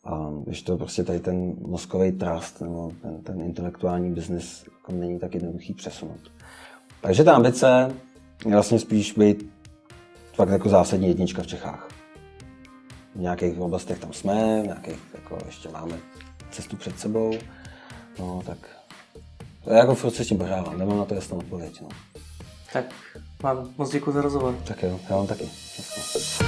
A když to prostě tady ten mozkový trust nebo ten, ten intelektuální biznis jako není tak jednoduchý přesunout. Takže ta ambice je vlastně spíš být fakt jako zásadní jednička v Čechách. V nějakých oblastech tam jsme, v nějakých jako ještě máme cestu před sebou. No tak to je jako furt se s tím pořádám, nemám na to jasnou odpověď. No. Tak vám moc děkuji za rozhovor. Tak jo, já vám taky. Jasno.